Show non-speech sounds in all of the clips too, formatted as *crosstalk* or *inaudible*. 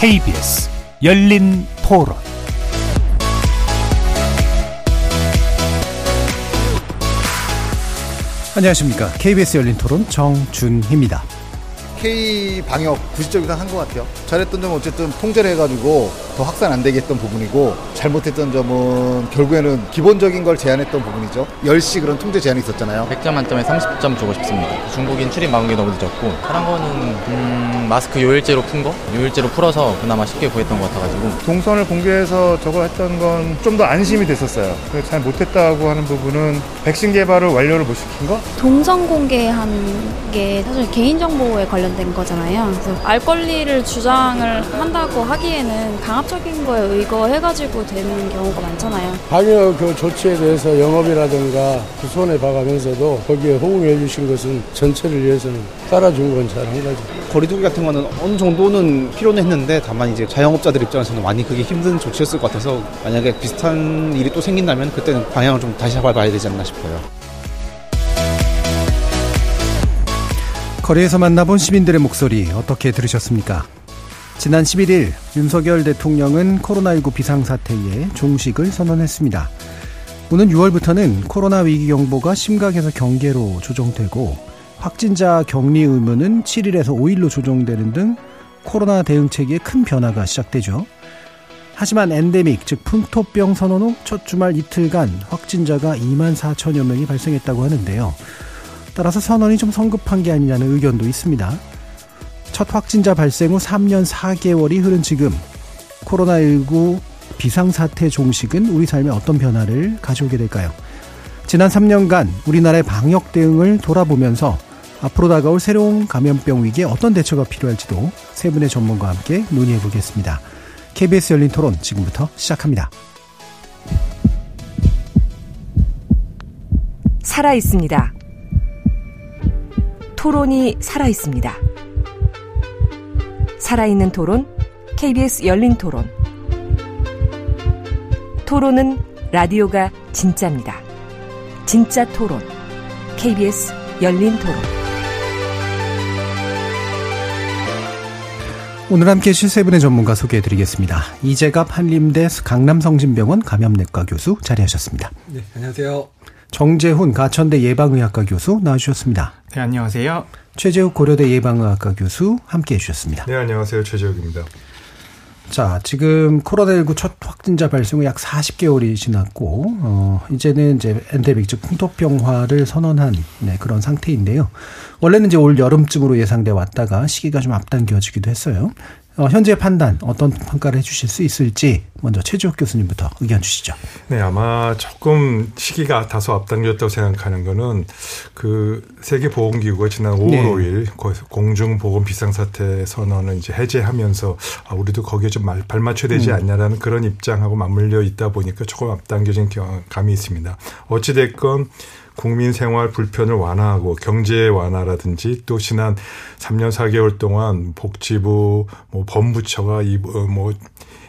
KBS 열린 토론 안녕하십니까. KBS 열린 토론 정준희입니다. K 방역 90점 이상 한것 같아요. 잘했던 점은 어쨌든 통제를 해가지고 더 확산 안 되게 했던 부분이고 잘못했던 점은 결국에는 기본적인 걸 제한했던 부분이죠. 10시 그런 통제 제한이 있었잖아요. 100점 만점에 30점 주고 싶습니다. 중국인 출입 막은 게 너무 늦었고 다른 거는 음, 마스크 요일제로 푼 거? 요일제로 풀어서 그나마 쉽게 구했던 것 같아가지고 동선을 공개해서 저거 했던 건 좀 더 안심이 됐었어요. 잘 못했다고 하는 부분은 백신 개발을 완료를 못 시킨 거? 동선 공개한 게 사실 개인정보에 관련된 거잖아요. 그래서 알 권리를 주장을 한다고 하기에는 강압적인 거에 의거해가지고 되는 경우가 많잖아요. 방역 그 조치에 대해서 영업이라든가 그 손해 봐가면서도 거기에 호응해 주신 것은 전체를 위해서는 따라준 건 잘한 거죠. 거리두기 같은 거는 어느 정도는 필요는 했는데 다만 이제 자영업자들 입장에서는 많이 그게 힘든 조치였을 것 같아서 만약에 비슷한 일이 또 생긴다면 그때는 방향을 좀 다시 잡아봐야 되지 않나 싶어요. 거리에서 만나본 시민들의 목소리 어떻게 들으셨습니까? 지난 11일 윤석열 대통령은 코로나19 비상사태에 종식을 선언했습니다. 오는 6월부터는 코로나 위기 경보가 심각해서 경계로 조정되고 확진자 격리 의무는 7일에서 5일로 조정되는 등 코로나 대응 체계에 큰 변화가 시작되죠. 하지만 엔데믹, 즉 풍토병 선언 후 첫 주말 이틀간 확진자가 2만 4천여 명이 발생했다고 하는데요. 따라서 선언이 좀 성급한 게 아니냐는 의견도 있습니다. 첫 확진자 발생 후 3년 4개월이 흐른 지금 코로나19 비상사태 종식은 우리 삶에 어떤 변화를 가져오게 될까요? 지난 3년간 우리나라의 방역 대응을 돌아보면서 앞으로 다가올 새로운 감염병 위기에 어떤 대처가 필요할지도 세 분의 전문가와 함께 논의해 보겠습니다. KBS 열린 토론 지금부터 시작합니다. 살아 있습니다. 토론이 살아 있습니다. 살아있는 토론, KBS 열린 토론. 토론은 라디오가 진짜입니다. 진짜 토론, KBS 열린 토론. 오늘 함께 해주실 세 분의 전문가 소개해 드리겠습니다. 이재갑 한림대 강남성진병원 감염내과 교수 자리하셨습니다. 네, 안녕하세요. 정재훈 가천대 예방의학과 교수 나와주셨습니다. 네, 안녕하세요. 최재욱 고려대 예방의학과 교수 함께 해주셨습니다. 네, 안녕하세요. 최재욱입니다. 자, 지금 코로나19 첫 확진자 발생 후 약 40개월이 지났고, 어, 이제는 이제 엔데믹, 즉, 풍토병화를 선언한 네, 그런 상태인데요. 원래는 이제 올 여름쯤으로 예상돼 왔다가 시기가 좀 앞당겨지기도 했어요. 어, 현재 판단 어떤 평가를 해주실 수 있을지 먼저 최지욱 교수님부터 의견 주시죠. 네, 아마 조금 시기가 다소 앞당겼다고 생각하는 거는 그 세계보건기구가 지난 5월 네. 5일 공중보건 비상사태 선언을 이제 해제하면서 아, 우리도 거기에 좀 발맞춰야 되지 음. 않냐라는 그런 입장하고 맞물려 있다 보니까 조금 앞당겨진 감이 있습니다. 어찌됐건 국민 생활 불편을 완화하고 경제 완화라든지 또 지난 3년 4개월 동안 복지부 뭐 법무처가 이뭐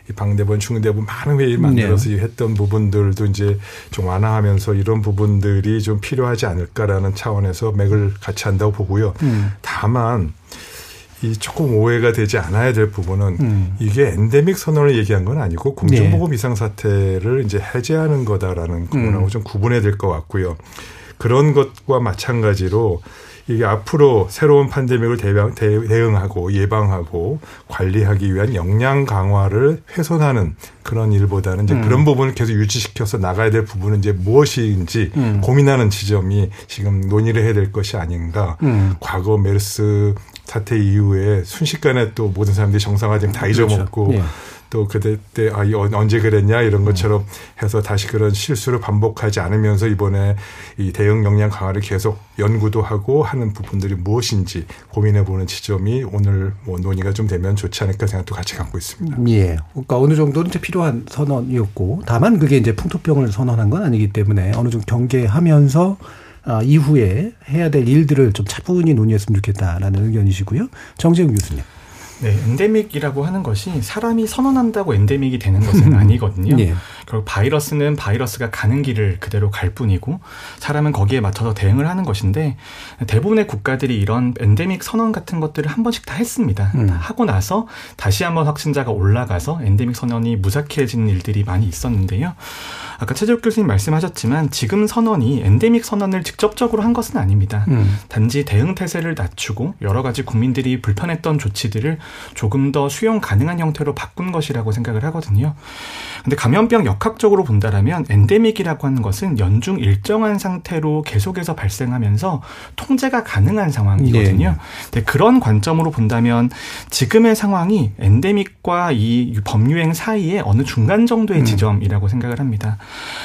이 방대본, 중대본 많은 회의를 만들어서 네. 했던 부분들도 이제 좀 완화하면서 이런 부분들이 좀 필요하지 않을까라는 차원에서 맥을 같이 한다고 보고요. 음. 다만 이 조금 오해가 되지 않아야 될 부분은 음. 이게 엔데믹 선언을 얘기한 건 아니고 공중보건 네. 비상사태를 이제 해제하는 거다라는 부분하고 음. 좀 구분해야 될 것 같고요. 그런 것과 마찬가지로 이게 앞으로 새로운 팬데믹을 대응, 대응하고 예방하고 관리하기 위한 역량 강화를 훼손하는 그런 일보다는 이제 음. 그런 부분을 계속 유지시켜서 나가야 될 부분은 이제 무엇인지 음. 고민하는 지점이 지금 논의를 해야 될 것이 아닌가. 음. 과거 메르스 사태 이후에 순식간에 또 모든 사람들이 정상화되면 다 그렇죠. 잊어먹고 그렇죠. 네. 또 그때 때 아, 언제 그랬냐 이런 것처럼 해서 다시 그런 실수를 반복하지 않으면서 이번에 이 대응 역량 강화를 계속 연구도 하고 하는 부분들이 무엇인지 고민해 보는 지점이 오늘 뭐 논의가 좀 되면 좋지 않을까 생각도 같이 갖고 있습니다. 예. 그러니까 어느 정도는 이제 필요한 선언이었고 다만 그게 이제 풍토병을 선언한 건 아니기 때문에 어느 정도 경계하면서 아, 이후에 해야 될 일들을 좀 차분히 논의했으면 좋겠다라는 의견이시고요. 정재훈 교수님. 네, 엔데믹이라고 하는 것이 사람이 선언한다고 엔데믹이 되는 것은 아니거든요. 네. 결국 바이러스는 바이러스가 가는 길을 그대로 갈 뿐이고 사람은 거기에 맞춰서 대응을 하는 것인데 대부분의 국가들이 이런 엔데믹 선언 같은 것들을 한 번씩 다 했습니다. 음. 하고 나서 다시 한번 확진자가 올라가서 엔데믹 선언이 무작해지는 일들이 많이 있었는데요. 아까 최재욱 교수님 말씀하셨지만 지금 선언이 엔데믹 선언을 직접적으로 한 것은 아닙니다. 음. 단지 대응 태세를 낮추고 여러 가지 국민들이 불편했던 조치들을 조금 더 수용 가능한 형태로 바꾼 것이라고 생각을 하거든요. 근데 감염병 역학적으로 본다라면 엔데믹이라고 하는 것은 연중 일정한 상태로 계속해서 발생하면서 통제가 가능한 상황이거든요. 네. 근데 그런 관점으로 본다면 지금의 상황이 엔데믹과 이 범유행 사이에 어느 중간 정도의 음. 지점이라고 생각을 합니다.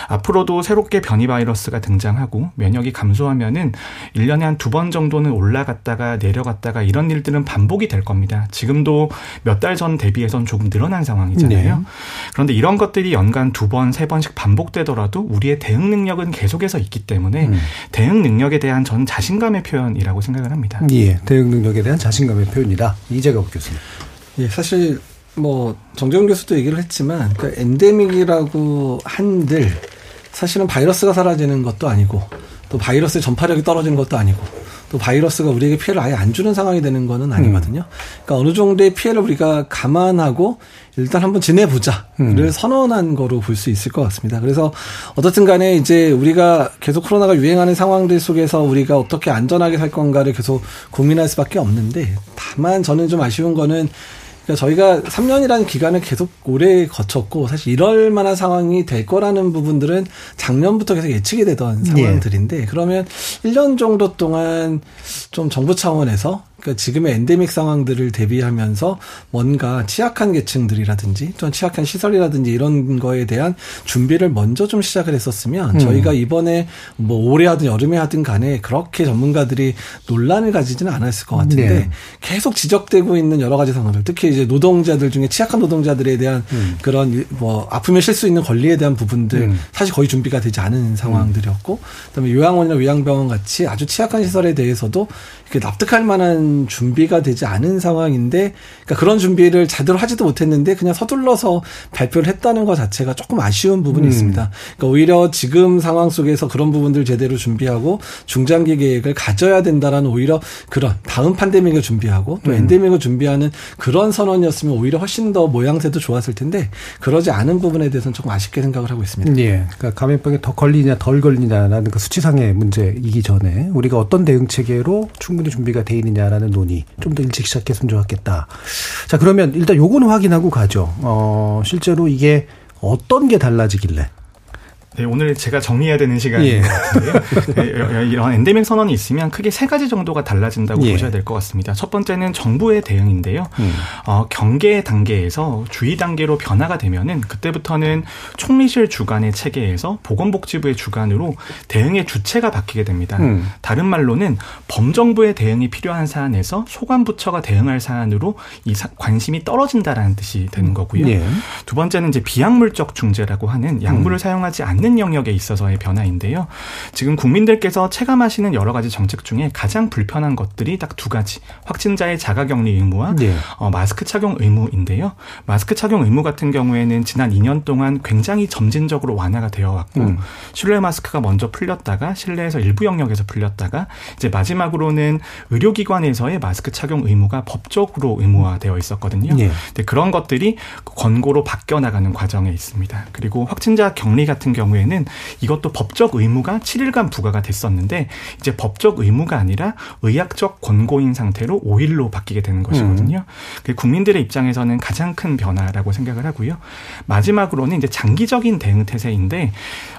앞으로도 새롭게 변이 바이러스가 등장하고 면역이 감소하면은 1년에 한 두 번 정도는 올라갔다가 내려갔다가 이런 일들은 반복이 될 겁니다. 지금도 몇 달 전 대비해선 조금 늘어난 상황이잖아요. 네. 그런데 이런 것들이 연간 두 번, 세 번씩 반복되더라도 우리의 대응 능력은 계속해서 있기 때문에 음. 대응 능력에 대한 전 자신감의 표현이라고 생각을 합니다. 예, 대응 능력에 대한 자신감의 표현이다. 이재갑 교수님. 예, 사실 뭐 정재훈 교수도 얘기를 했지만 그 엔데믹이라고 한들 사실은 바이러스가 사라지는 것도 아니고 또 바이러스의 전파력이 떨어지는 것도 아니고 또 바이러스가 우리에게 피해를 아예 안 주는 상황이 되는 거는 아니거든요. 그러니까 어느 정도의 피해를 우리가 감안하고 일단 한번 지내보자를 음. 선언한 거로 볼 수 있을 것 같습니다. 그래서 어떻든 간에 이제 우리가 계속 코로나가 유행하는 상황들 속에서 우리가 어떻게 안전하게 살 건가를 계속 고민할 수밖에 없는데 다만 저는 좀 아쉬운 거는 그러니까 저희가 3년이라는 기간을 계속 오래 거쳤고 사실 이럴 만한 상황이 될 거라는 부분들은 작년부터 계속 예측이 되던 상황들인데 예. 그러면 1년 정도 동안 좀 정부 차원에서 그러니까 지금의 엔데믹 상황들을 대비하면서 뭔가 취약한 계층들이라든지 좀 취약한 시설이라든지 이런 거에 대한 준비를 먼저 좀 시작을 했었으면 음. 저희가 이번에 뭐 올해 하든 여름에 하든 간에 그렇게 전문가들이 논란을 가지지는 않았을 것 같은데 네. 계속 지적되고 있는 여러 가지 상황들 특히 이제 노동자들 중에 취약한 노동자들에 대한 음. 그런 뭐 아프면 쉴 수 있는 권리에 대한 부분들 음. 사실 거의 준비가 되지 않은 상황들이었고 그다음에 요양원이나 요양병원 같이 아주 취약한 시설에 대해서도 납득할 만한 준비가 되지 않은 상황인데 그러니까 그런 준비를 제대로 하지도 못했는데 그냥 서둘러서 발표를 했다는 것 자체가 조금 아쉬운 부분이 음. 있습니다. 그러니까 오히려 지금 상황 속에서 그런 부분들 제대로 준비하고 중장기 계획을 가져야 된다라는 오히려 그런 다음 판데믹을 준비하고 또 음. 엔데믹을 준비하는 그런 선언이었으면 오히려 훨씬 더 모양새도 좋았을 텐데 그러지 않은 부분에 대해서는 조금 아쉽게 생각을 하고 있습니다. 예. 그러니까 감염병에 더 걸리냐 덜 걸리냐라는 그 수치상의 문제이기 전에 우리가 어떤 대응 체계로 충 분히 준비가 돼 있느냐라는 논의 좀 더 일찍 시작했으면 좋았겠다. 자 그러면 일단 요거는 확인하고 가죠. 어 실제로 이게 어떤 게 달라지길래 네, 오늘 제가 정리해야 되는 시간인 예. 것 같은데요. 네, 이런 엔데믹 선언이 있으면 크게 세 가지 정도가 달라진다고 예. 보셔야 될 것 같습니다. 첫 번째는 정부의 대응인데요. 음. 어, 경계 단계에서 주의 단계로 변화가 되면은 그때부터는 총리실 주관의 체계에서 보건복지부의 주관으로 대응의 주체가 바뀌게 됩니다. 음. 다른 말로는 범정부의 대응이 필요한 사안에서 소관부처가 대응할 사안으로 이 사, 관심이 떨어진다라는 뜻이 되는 거고요. 예. 두 번째는 이제 비약물적 중재라고 하는 약물을 음. 사용하지 않는 않는 영역에 있어서의 변화인데요. 지금 국민들께서 체감하시는 여러 가지 정책 중에 가장 불편한 것들이 딱 두 가지. 확진자의 자가격리 의무와 네. 어, 마스크 착용 의무인데요. 마스크 착용 의무 같은 경우에는 지난 2년 동안 굉장히 점진적으로 완화가 되어 왔고 음. 실내 마스크가 먼저 풀렸다가 실내에서 일부 영역에서 풀렸다가 이제 마지막으로는 의료기관에서의 마스크 착용 의무가 법적으로 의무화되어 있었거든요. 네. 근데 그런 것들이 권고로 바뀌어 나가는 과정에 있습니다. 그리고 확진자 격리 같은 경우 경우에는 이것도 법적 의무가 7일간 부과가 됐었는데 이제 법적 의무가 아니라 의학적 권고인 상태로 5일로 바뀌게 되는 것이거든요. 음. 국민들의 입장에서는 가장 큰 변화라고 생각을 하고요. 마지막으로는 이제 장기적인 대응 태세인데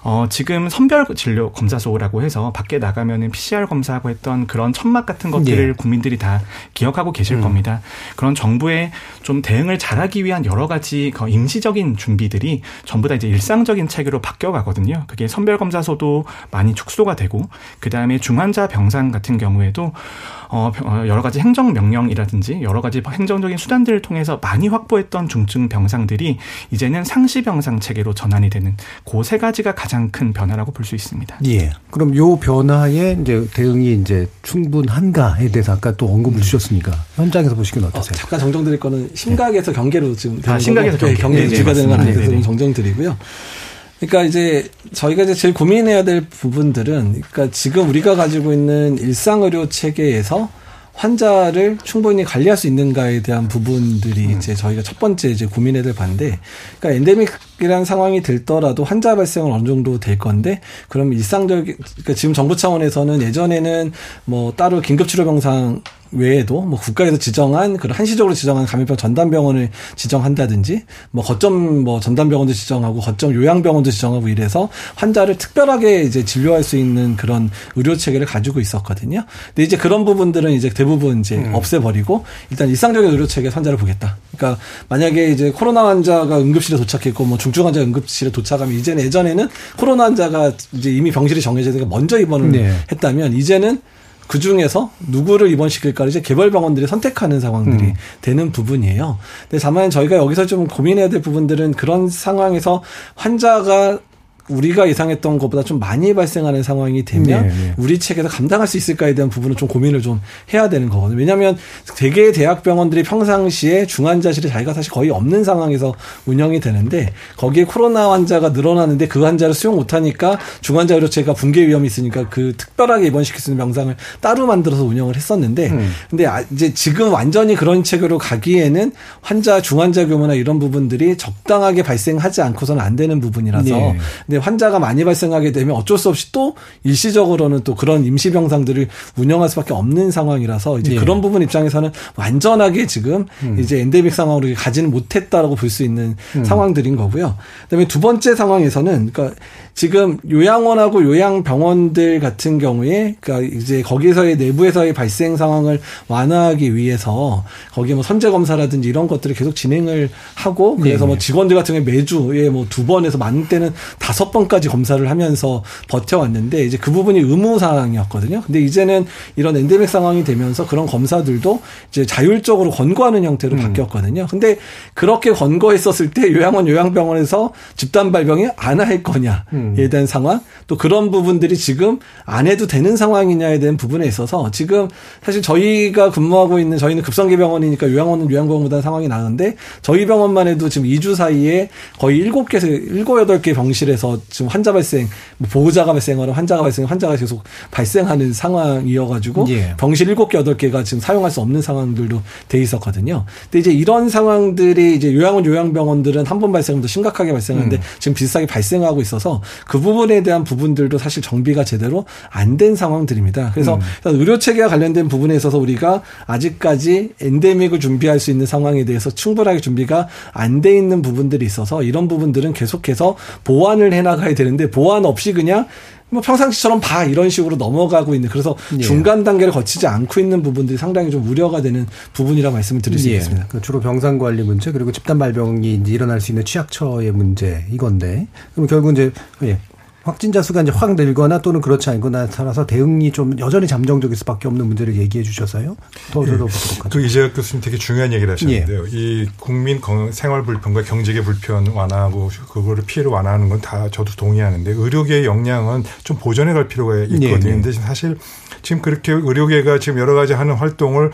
어, 지금 선별 진료 검사소라고 해서 밖에 나가면은 PCR 검사하고 했던 그런 천막 같은 것들을 네. 국민들이 다 기억하고 계실 음. 겁니다. 그런 정부의 좀 대응을 잘하기 위한 여러 가지 그 임시적인 준비들이 전부 다 이제 일상적인 체계로 바뀌어 증 가하거든요. 그게 선별검사소도 많이 축소가 되고 그 다음에 중환자 병상 같은 경우에도 어, 어, 여러 가지 행정 명령이라든지 여러 가지 행정적인 수단들을 통해서 많이 확보했던 중증 병상들이 이제는 상시 병상 체계로 전환이 되는 그 세 가지가 가장 큰 변화라고 볼 수 있습니다. 예. 그럼 요 변화에 이제 대응이 이제 충분한가에 대해서 아까 또 언급을 주셨으니까 현장에서 보시기는 어떠세요? 어, 잠깐 정정 드릴 거는 심각에서 네. 경계로 지금 아, 심각에서 경계, 경계 유지가 되는 건 아니어서 좀 정정 드리고요. 그러니까 이제 저희가 이제 제일 고민해야 될 부분들은 그러니까 지금 우리가 가지고 있는 일상 의료 체계에서 환자를 충분히 관리할 수 있는가에 대한 부분들이 음. 이제 저희가 첫 번째 이제 고민해야 될 반데, 그러니까 엔데믹이라는 상황이 들더라도 환자 발생은 어느 정도 될 건데, 그럼 일상적인, 그러니까 지금 정부 차원에서는 예전에는 뭐 따로 긴급치료병상 외에도 뭐 국가에서 지정한 그런 한시적으로 지정한 감염병 전담 병원을 지정한다든지 뭐 거점 뭐 전담 병원도 지정하고 거점 요양 병원도 지정하고 이래서 환자를 특별하게 이제 진료할 수 있는 그런 의료 체계를 가지고 있었거든요. 근데 이제 그런 부분들은 이제 대부분 이제 음. 없애버리고 일단 일상적인 의료 체계 환자를 보겠다. 그러니까 만약에 이제 코로나 환자가 응급실에 도착했고 뭐 중증 환자 응급실에 도착하면 이제는 예전에는 코로나 환자가 이제 이미 병실이 정해져 있으니까 먼저 입원을 네. 했다면 이제는 그 중에서 누구를 입원시킬까를 이제 개별 병원들이 선택하는 상황들이 음. 되는 부분이에요. 근데 다만 저희가 여기서 좀 고민해야 될 부분들은 그런 상황에서 환자가 우리가 예상했던 것보다 좀 많이 발생하는 상황이 되면 네, 네. 우리 체계에서 감당할 수 있을까에 대한 부분은 좀 고민을 좀 해야 되는 거거든요. 왜냐하면 대개 대학병원들이 평상시에 중환자실이 자기가 사실 거의 없는 상황에서 운영이 되는데 거기에 코로나 환자가 늘어나는데 그 환자를 수용 못하니까 중환자 의료체가 붕괴 위험이 있으니까 그 특별하게 입원시킬 수 있는 병상을 따로 만들어서 운영을 했었는데 음. 근데 아, 이제 지금 완전히 그런 체계로 가기에는 환자 중환자 규모나 이런 부분들이 적당하게 발생하지 않고서는 안 되는 부분이라서 네. 근데 환자가 많이 발생하게 되면 어쩔 수 없이 또 일시적으로는 또 그런 임시 병상들을 운영할 수밖에 없는 상황이라서 이제 예. 그런 부분 입장에서는 완전하게 지금 음. 이제 엔데믹 상황으로 가지는 못했다라고 볼 수 있는 음. 상황들인 거고요. 그다음에 두 번째 상황에서는 그러니까 지금 요양원하고 요양병원들 같은 경우에 그러니까 이제 거기서의 내부에서의 발생 상황을 완화하기 위해서 거기에 뭐 선제 검사라든지 이런 것들을 계속 진행을 하고 그래서 네. 뭐 직원들 같은 경우에 매주에 뭐 두 번에서 많은 때는 다섯 번까지 검사를 하면서 버텨왔는데 이제 그 부분이 의무 사항이었거든요. 근데 이제는 이런 엔데믹 상황이 되면서 그런 검사들도 이제 자율적으로 권고하는 형태로 음. 바뀌었거든요. 근데 그렇게 권고했었을 때 요양원 요양병원에서 집단 발병이 안 할 거냐에 음. 대한 상황 또 그런 부분들이 지금 안 해도 되는 상황이냐에 대한 부분에 있어서 지금 사실 저희가 근무하고 있는 저희는 급성기 병원이니까 요양원은 요양병원보다 상황이 나는데 저희 병원만 해도 지금 2주 사이에 거의 7개에서 7, 8개 병실에서 지금 환자 발생, 뭐 보호자가 발생하는 환자가 발생, 환자가 계속 발생하는 상황이어가지고 예. 병실 7개, 8개가 지금 사용할 수 없는 상황들도 돼 있었거든요. 근데 이제 이런 상황들이 이제 요양원, 요양병원들은 한 번 발생하면 더 심각하게 발생하는데 음. 지금 비슷하게 발생하고 있어서 그 부분에 대한 부분들도 사실 정비가 제대로 안 된 상황들입니다. 그래서 음. 의료 체계와 관련된 부분에 있어서 우리가 아직까지 엔데믹을 준비할 수 있는 상황에 대해서 충분하게 준비가 안 돼 있는 부분들이 있어서 이런 부분들은 계속해서 보완을 해 나가야 되는데 보완 없이 그냥 뭐 평상시처럼 봐 이런 식으로 넘어가고 있는 그래서 예. 중간 단계를 거치지 않고 있는 부분들이 상당히 좀 우려가 되는 부분이라 말씀을 드릴 수 예. 있습니다. 그 주로 병상 관리 문제 그리고 집단 발병이 이제 일어날 수 있는 취약처의 문제 이건데 그럼 결국 이제 예. 확진자 수가 이제 확 늘거나 또는 그렇지 않거나 따라서 대응이 좀 여전히 잠정적일 수밖에 없는 문제를 얘기해 주셔서요. 더 예. 들어보도록 하죠. 그 이재학 교수님 되게 중요한 얘기를 하셨는데요. 예. 이 국민 생활 불편과 경제계 불편 완화하고 그거를 피해를 완화하는 건 다 저도 동의하는데 의료계의 역량은 좀 보전해 갈 필요가 있거든요. 예. 근데 사실 지금 그렇게 의료계가 지금 여러 가지 하는 활동을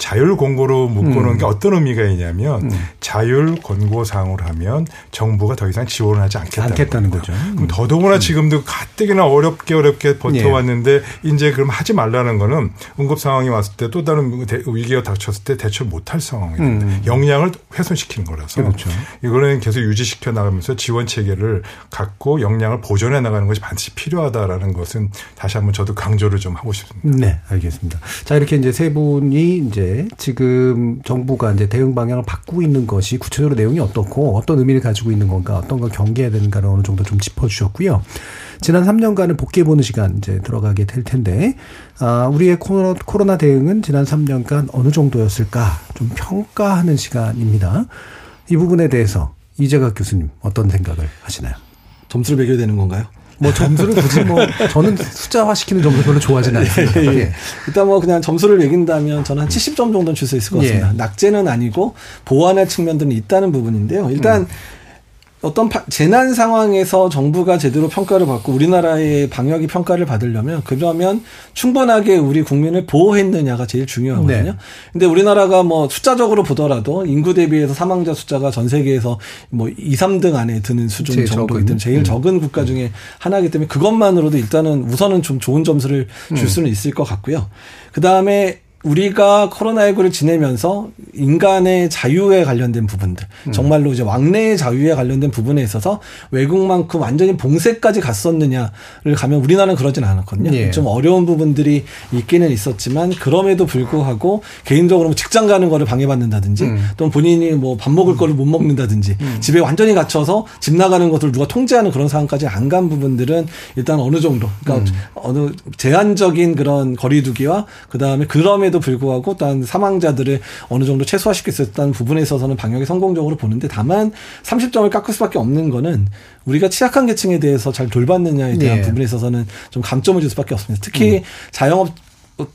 자율 공고로 묶어놓은 음. 게 어떤 의미가 있냐면 음. 자율 권고사항으로 하면 정부가 더 이상 지원을 하지 않겠다는, 않겠다는 거죠. 그럼 음. 더더구나 음. 지금도 가뜩이나 어렵게 어렵게 버텨왔는데 예. 이제 그럼 하지 말라는 거는 응급 상황이 왔을 때 또 다른 위기가 닥쳤을 때 대처 못할 상황이에요. 음. 역량을 훼손시키는 거라서 그렇죠. 이거는 계속 유지시켜 나가면서 지원 체계를 갖고 역량을 보존해 나가는 것이 반드시 필요하다라는 것은 다시 한번 저도 강조를 좀 하고 싶습니다. 네, 알겠습니다. 자 이렇게 이제 세 분이 이제 지금 정부가 이제 대응 방향을 바꾸고 있는 것이 구체적으로 내용이 어떻고 어떤 의미를 가지고 있는 건가 어떤 걸 경계해야 되는가를 어느 정도 좀 짚어주셨고요. 지난 3년간을 복귀해보는 시간 이제 들어가게 될 텐데, 아, 우리의 코로나, 코로나 대응은 지난 3년간 어느 정도였을까 좀 평가하는 시간입니다. 이 부분에 대해서 이재각 교수님 어떤 생각을 하시나요? 점수를 매겨야 되는 건가요? 뭐 점수를 굳이 뭐 저는 숫자화 시키는 점수 별로 좋아하진 않습니다. 예, 예. 예. 일단 뭐 그냥 점수를 매긴다면 저는 한 70점 정도는 줄 수 있을 것 같습니다. 예. 낙제는 아니고 보완할 측면들은 있다는 부분인데요. 일단 음. 어떤 재난 상황에서 정부가 제대로 평가를 받고 우리나라의 방역이 평가를 받으려면 그러면 충분하게 우리 국민을 보호했느냐가 제일 중요하거든요. 네. 근데 우리나라가 뭐 숫자적으로 보더라도 인구 대비해서 사망자 숫자가 전 세계에서 뭐 2, 3등 안에 드는 수준 정도이기 때문에 제일 음. 적은 국가 중에 하나이기 때문에 그것만으로도 일단은 우선은 좀 좋은 점수를 줄 음. 수는 있을 것 같고요. 그 다음에 우리가 코로나19를 지내면서 인간의 자유에 관련된 부분들, 음. 정말로 이제 왕래의 자유에 관련된 부분에 있어서 외국만큼 완전히 봉쇄까지 갔었느냐를 가면 우리나라는 그러진 않았거든요. 예. 좀 어려운 부분들이 있기는 있었지만 그럼에도 불구하고 개인적으로 뭐 직장 가는 거를 방해받는다든지 음. 또는 본인이 뭐 밥 먹을 거를 못 먹는다든지 음. 집에 완전히 갇혀서 집 나가는 것을 누가 통제하는 그런 상황까지 안 간 부분들은 일단 어느 정도, 그러니까 음. 어느 제한적인 그런 거리두기와 그 다음에 그럼에 그럼에도 불구하고 또한 사망자들을 어느 정도 최소화시킬 수 있다는 부분에 있어서는 방역이 성공적으로 보는데 다만 30점을 깎을 수밖에 없는 거는 우리가 취약한 계층에 대해서 잘 돌봤느냐에 대한 네. 부분에 있어서는 좀 감점을 줄 수밖에 없습니다. 특히 음. 자영업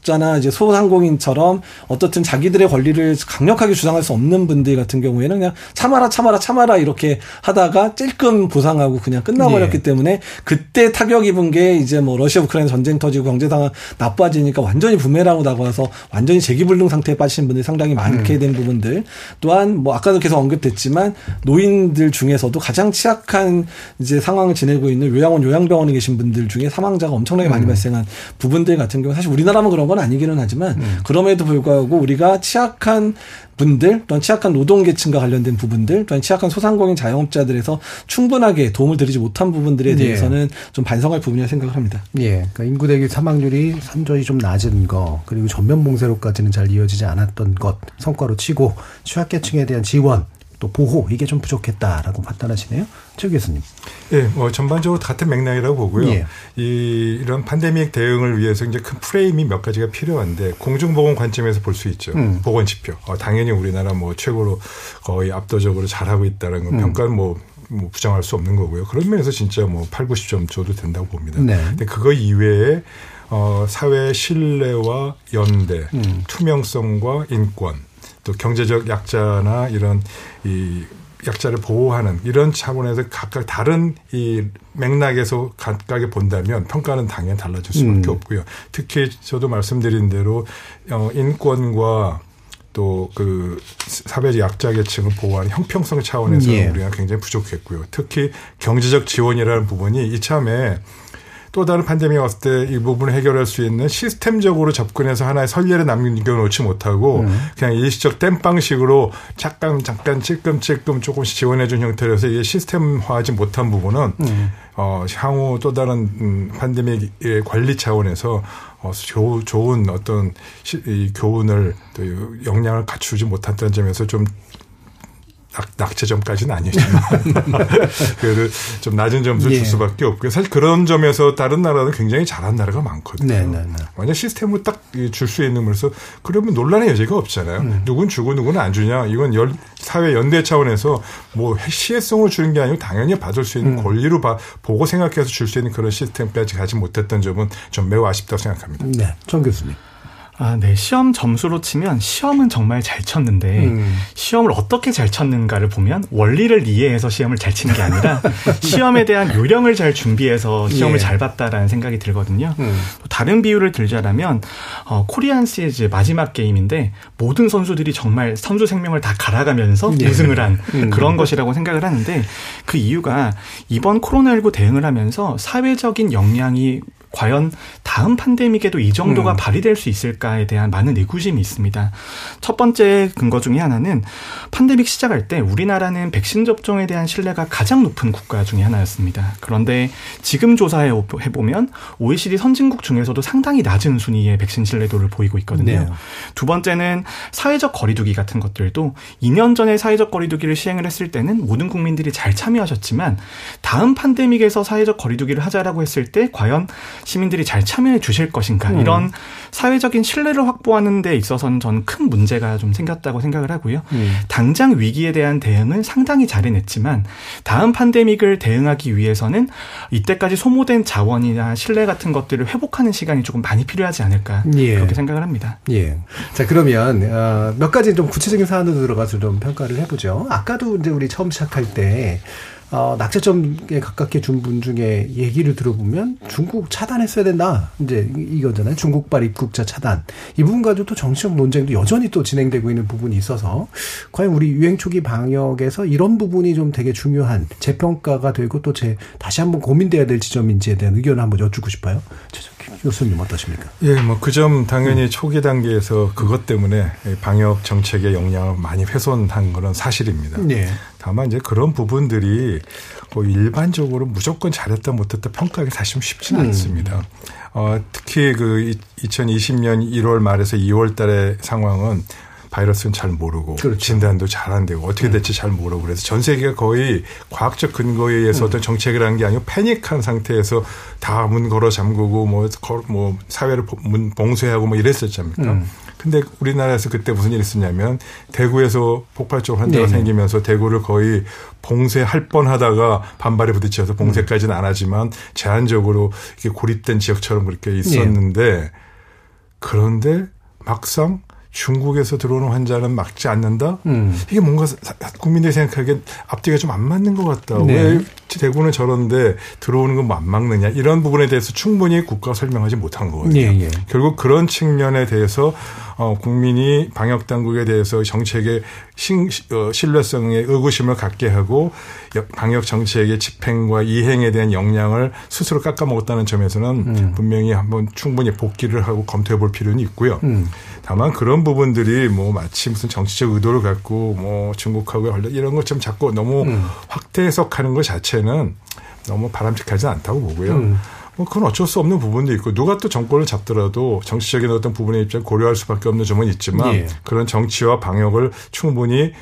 자나 이제 소상공인처럼 어떻든 자기들의 권리를 강력하게 주장할 수 없는 분들 같은 경우에는 그냥 참아라 참아라 참아라 이렇게 하다가 찔끔 보상하고 그냥 끝나버렸기 예. 때문에 그때 타격 입은 게 이제 뭐 러시아 우크라이나 전쟁 터지고 경제 상황 나빠지니까 완전히 부메랑으로 다가와서 완전히 재기불능 상태에 빠지신 분들이 상당히 많게 음. 된 부분들 또한 뭐 아까도 계속 언급됐지만 노인들 중에서도 가장 취약한 이제 상황을 지내고 있는 요양원 요양병원에 계신 분들 중에 사망자가 엄청나게 많이 음. 발생한 부분들 같은 경우 사실 우리나라만 그런 건 아니기는 하지만 음. 그럼에도 불구하고 우리가 취약한 분들 또한 취약한 노동계층과 관련된 부분들 또한 취약한 소상공인 자영업자들에서 충분하게 도움을 드리지 못한 부분들에 예. 대해서는 예. 좀 반성할 부분이라 생각을 합니다. 예. 그러니까 인구 대기 사망률이 산전이 좀 낮은 거 그리고 전면 봉쇄로까지는 잘 이어지지 않았던 것 성과로 치고 취약계층에 대한 지원 또 보호 이게 좀 부족했다라고 판단하시네요. 최 교수님. 예, 뭐 전반적으로 같은 맥락이라고 보고요. 예. 이 이런 팬데믹 대응을 위해서 이제 큰 프레임이 몇 가지가 필요한데 공중보건 관점에서 볼 수 있죠. 음. 보건 지표. 어, 당연히 우리나라 뭐 최고로 거의 압도적으로 잘하고 있다는 건 음. 평가는 뭐, 뭐 부정할 수 없는 거고요. 그런 면에서 진짜 뭐 8, 90점 줘도 된다고 봅니다. 네. 근데 그거 이외에 어, 사회 신뢰와 연대, 음. 투명성과 인권 또 경제적 약자나 이런 이 약자를 보호하는 이런 차원에서 각각 다른 이 맥락에서 각각에 본다면 평가는 당연히 달라질 수밖에 음. 없고요. 특히 저도 말씀드린 대로 어 인권과 또 그 사회적 약자 계층을 보호하는 형평성 차원에서 예. 우리가 굉장히 부족했고요. 특히 경제적 지원이라는 부분이 이참에 또 다른 팬데믹이 왔을 때 이 부분을 해결할 수 있는 시스템적으로 접근해서 하나의 선례를 남겨놓지 못하고 음. 그냥 일시적 땜빵식으로 잠깐 잠깐 찔끔찔끔 조금씩 지원해준 형태로서 이게 시스템화하지 못한 부분은 음. 어, 향후 또 다른 음, 팬데믹의 관리 차원에서 어, 조, 좋은 어떤 시, 이 교훈을 또 역량을 갖추지 못했다는 점에서 좀 낙, 제점까지는 아니지만 *laughs* 그래도 좀 낮은 점수를 예. 줄 수밖에 없고요. 사실 그런 점에서 다른 나라는 굉장히 잘한 나라가 많거든요. 네, 네, 네. 완전 시스템을 딱 줄 수 있는 거라서 그러면 논란의 여지가 없잖아요. 음. 누군 주고 누구는 안 주냐. 이건 열, 사회 연대 차원에서 뭐 시혜성으로 주는 게 아니고 당연히 받을 수 있는 음. 권리로 봐, 보고 생각해서 줄 수 있는 그런 시스템까지 가지 못했던 점은 좀 매우 아쉽다고 생각합니다. 네, 정 교수님. 아, 네. 시험 점수로 치면 시험은 정말 잘 쳤는데 음. 시험을 어떻게 잘 쳤는가를 보면 원리를 이해해서 시험을 잘 치는 게 아니라 *laughs* 시험에 대한 요령을 잘 준비해서 시험을 예. 잘 봤다라는 생각이 들거든요. 음. 또 다른 비유를 들자라면 어, 코리안 시리즈 마지막 게임인데 모든 선수들이 정말 선수 생명을 다 갈아가면서 예. 우승을 한 음. 그런 것이라고 생각을 하는데 그 이유가 이번 코로나19 대응을 하면서 사회적인 역량이 과연 다음 팬데믹에도 이 정도가 음. 발휘될 수 있을까에 대한 많은 의구심이 있습니다. 첫 번째 근거 중에 하나는 팬데믹 시작할 때 우리나라는 백신 접종에 대한 신뢰가 가장 높은 국가 중에 하나였습니다. 그런데 지금 조사해 보면 OECD 선진국 중에서도 상당히 낮은 순위의 백신 신뢰도를 보이고 있거든요. 네. 두 번째는 사회적 거리두기 같은 것들도 2년 전에 사회적 거리두기를 시행을 했을 때는 모든 국민들이 잘 참여하셨지만 다음 팬데믹에서 사회적 거리두기를 하자라고 했을 때 과연 시민들이 잘 참여해 주실 것인가 음. 이런 사회적인 신뢰를 확보하는 데 있어서는 저는 큰 문제가 좀 생겼다고 생각을 하고요. 음. 당장 위기에 대한 대응은 상당히 잘 해냈지만 다음 팬데믹을 대응하기 위해서는 이때까지 소모된 자원이나 신뢰 같은 것들을 회복하는 시간이 조금 많이 필요하지 않을까 예. 그렇게 생각을 합니다. 예. 자 그러면 어, 몇 가지 좀 구체적인 사안으로 들어가서 좀 평가를 해보죠. 아까도 이제 우리 처음 시작할 때 어, 낙제점에 가깝게 준 분 중에 얘기를 들어보면 중국 차단했어야 된다. 이제 이거잖아요. 중국발 입국자 차단. 이 부분 가지고 또 정치적 논쟁도 여전히 또 진행되고 있는 부분이 있어서 과연 우리 유행 초기 방역에서 이런 부분이 좀 되게 중요한 재평가가 되고 또 제 다시 한번 고민돼야 될 지점인지에 대한 의견을 한번 여쭙고 싶어요. 교수님 어떠십니까? 예, 뭐 그 점 당연히 음. 초기 단계에서 그것 때문에 방역 정책의 영향을 많이 훼손한 거는 사실입니다. 네. 다만 이제 그런 부분들이 뭐 일반적으로 무조건 잘했다 못했다 평가하기 사실 쉽지는 음. 않습니다. 어, 특히 그 2020년 1월 말에서 2월 달의 상황은 바이러스는 잘 모르고 그렇죠. 진단도 잘 안 되고 어떻게 음. 될지 잘 모르고 그래서 전 세계가 거의 과학적 근거에 의해서 음. 어떤 정책을 한게 아니고 패닉한 상태에서 다 문 걸어 잠그고 뭐, 뭐 사회를 문 봉쇄하고 뭐 이랬었잖아요. 음. 근데 우리나라에서 그때 무슨 일이 있었냐면 대구에서 폭발적 환자가 네네. 생기면서 대구를 거의 봉쇄할 뻔하다가 반발에 부딪혀서 봉쇄까지는 안 하지만 제한적으로 이게 고립된 지역처럼 그렇게 있었는데 네. 그런데 막상 중국에서 들어오는 환자는 막지 않는다? 음. 이게 뭔가 국민들이 생각하기엔 앞뒤가 좀 안 맞는 것 같다. 네. 왜 대구는 저런데 들어오는 건 뭐 안 막느냐? 이런 부분에 대해서 충분히 국가가 설명하지 못한 거거든요. 예, 예. 결국 그런 측면에 대해서 어, 국민이 방역 당국에 대해서 정책의 신, 어, 신뢰성에 의구심을 갖게 하고 방역 정책의 집행과 이행에 대한 역량을 스스로 깎아먹었다는 점에서는 음. 분명히 한번 충분히 복귀를 하고 검토해 볼 필요는 있고요. 음. 다만 그런 부분들이 뭐 마치 무슨 정치적 의도를 갖고 뭐 중국하고 관련 이런 것좀 자꾸 너무 음. 확대 해석하는 것 자체는 너무 바람직하지 않다고 보고요. 음. 뭐 그건 어쩔 수 없는 부분도 있고 누가 또 정권을 잡더라도 정치적인 어떤 부분의 입장 고려할 수밖에 없는 점은 있지만 예. 그런 정치와 방역을 충분히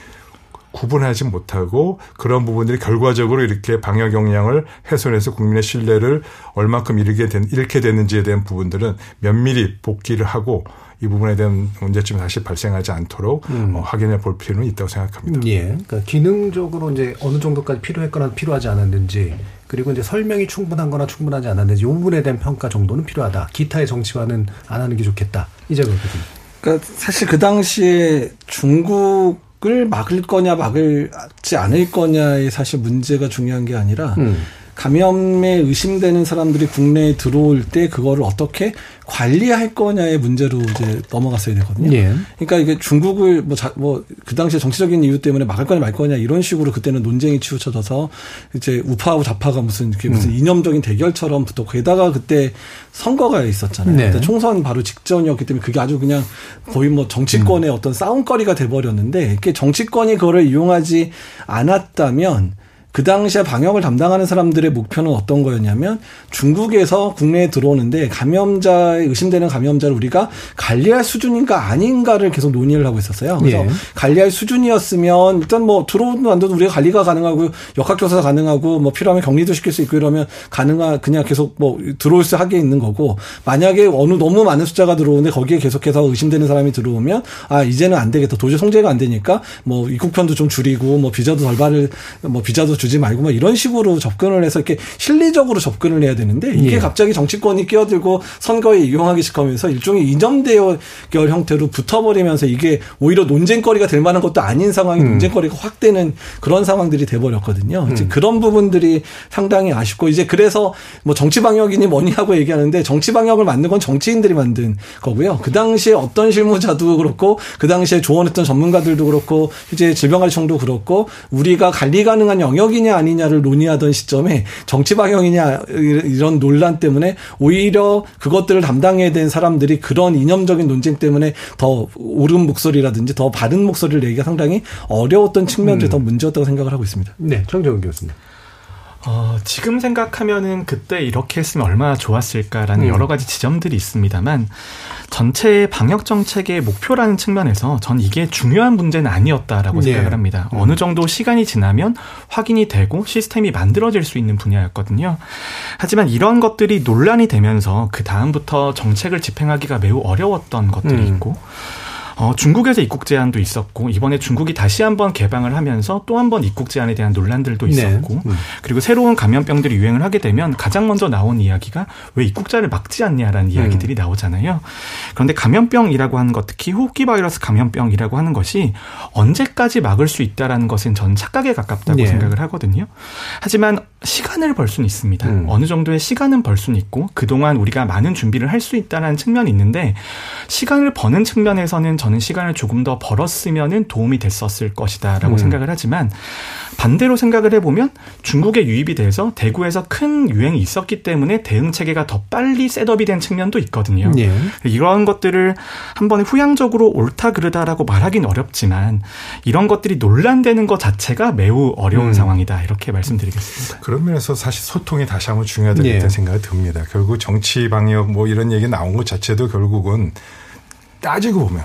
구분하지 못하고 그런 부분들이 결과적으로 이렇게 방역 역량을 훼손해서 국민의 신뢰를 얼마큼 잃게, 된, 잃게 되는지에 대한 부분들은 면밀히 복귀를 하고 이 부분에 대한 문제점이 다시 발생하지 않도록 음. 어, 확인해 볼 필요는 있다고 생각합니다. 예. 그러니까 기능적으로 이제 어느 정도까지 필요했거나 필요하지 않았는지 그리고 이제 설명이 충분한 거나 충분하지 않았는지 이 부분에 대한 평가 정도는 필요하다. 기타의 정치화는 안 하는 게 좋겠다. 이제 그렇거든요. 그러니까 사실 그 당시에 중국을 막을 거냐 막을지 않을 거냐의 사실 문제가 중요한 게 아니라 음. 감염에 의심되는 사람들이 국내에 들어올 때 그거를 어떻게 관리할 거냐의 문제로 이제 넘어갔어야 되거든요. 예. 그러니까 이게 중국을 뭐, 뭐, 그 당시에 정치적인 이유 때문에 막을 거냐 말 거냐 이런 식으로 그때는 논쟁이 치우쳐져서 이제 우파하고 좌파가 무슨 이렇게 무슨 음. 이념적인 대결처럼 붙었고 게다가 그때 선거가 있었잖아요. 네. 총선 바로 직전이었기 때문에 그게 아주 그냥 거의 뭐 정치권의 음. 어떤 싸움거리가 돼 버렸는데 이게 정치권이 그거를 이용하지 않았다면 그 당시에 방역을 담당하는 사람들의 목표는 어떤 거였냐면 중국에서 국내에 들어오는데 감염자에 의심되는 감염자를 우리가 관리할 수준인가 아닌가를 계속 논의를 하고 있었어요. 그래서 예. 관리할 수준이었으면 일단 뭐 들어오는 안 돼도 우리가 관리가 가능하고 역학조사 가능하고 뭐 필요하면 격리도 시킬 수 있고 이러면 가능한 그냥 계속 뭐 들어올 수 하게 있는 거고 만약에 어느 너무 많은 숫자가 들어오는데 거기에 계속해서 의심되는 사람이 들어오면 아 이제는 안 되겠다 도저히 송제가 안 되니까 뭐 입국편도 좀 줄이고 뭐 비자도 덜 받을 뭐 비자도 주지 말고 뭐 이런 식으로 접근을 해서 이렇게 실리적으로 접근을 해야 되는데 이게 예. 갑자기 정치권이 끼어들고 선거에 이용하기 시작하면서 일종의 이념대결 형태로 붙어버리면서 이게 오히려 논쟁거리가 될 만한 것도 아닌 상황이 음. 논쟁거리가 확 되는 그런 상황들이 돼버렸거든요. 음. 그런 부분들이 상당히 아쉽고 이제 그래서 뭐 정치 방역이니 뭐니 하고 얘기하는데 정치 방역을 만든 건 정치인들이 만든 거고요. 그 당시에 어떤 실무자도 그렇고 그 당시에 조언했던 전문가들도 그렇고 이제 질병관리청도 그렇고 우리가 관리 가능한 영역 이냐 아니냐를 논의하던 시점에 정치 방향이냐 이런 논란 때문에 오히려 그것들을 담당해야 된 사람들이 그런 이념적인 논쟁 때문에 더 옳은 목소리라든지 더 바른 목소리를 내기가 상당히 어려웠던 측면들이 음. 더 문제였다고 생각을 하고 있습니다. 네, 정정은 교수님. 어, 지금 생각하면은 그때 이렇게 했으면 얼마나 좋았을까라는 음. 여러 가지 지점들이 있습니다만 전체 방역 정책의 목표라는 측면에서 전 이게 중요한 문제는 아니었다라고 네. 생각을 합니다. 음. 어느 정도 시간이 지나면 확인이 되고 시스템이 만들어질 수 있는 분야였거든요. 하지만 이런 것들이 논란이 되면서 그 다음부터 정책을 집행하기가 매우 어려웠던 것들이 음. 있고 어, 중국에서 입국 제한도 있었고 이번에 중국이 다시 한번 개방을 하면서 또 한 번 입국 제한에 대한 논란들도 네. 있었고 네. 음. 그리고 새로운 감염병들이 유행을 하게 되면 가장 먼저 나온 이야기가 왜 입국자를 막지 않냐라는 음. 이야기들이 나오잖아요. 그런데 감염병이라고 하는 것 특히 호흡기 바이러스 감염병이라고 하는 것이 언제까지 막을 수 있다라는 것은 전 착각에 가깝다고 네. 생각을 하거든요. 하지만 시간을 벌 수는 있습니다. 음. 어느 정도의 시간은 벌 수는 있고 그동안 우리가 많은 준비를 할 수 있다는 측면이 있는데 시간을 버는 측면에서는 저는 시간을 조금 더 벌었으면은 도움이 됐었을 것이다라고 음. 생각을 하지만 반대로 생각을 해보면 중국의 유입이 돼서 대구에서 큰 유행이 있었기 때문에 대응 체계가 더 빨리 setup이 된 측면도 있거든요. 예. 이러한 것들을 한 번에 후향적으로 옳다 그르다라고 말하기는 어렵지만 이런 것들이 논란되는 것 자체가 매우 어려운 음. 상황이다 이렇게 말씀드리겠습니다. 그런 면에서 사실 소통이 다시 한번 중요하다는 예. 생각이 듭니다. 결국 정치 방역 뭐 이런 얘기 나온 것 자체도 결국은 따지고 보면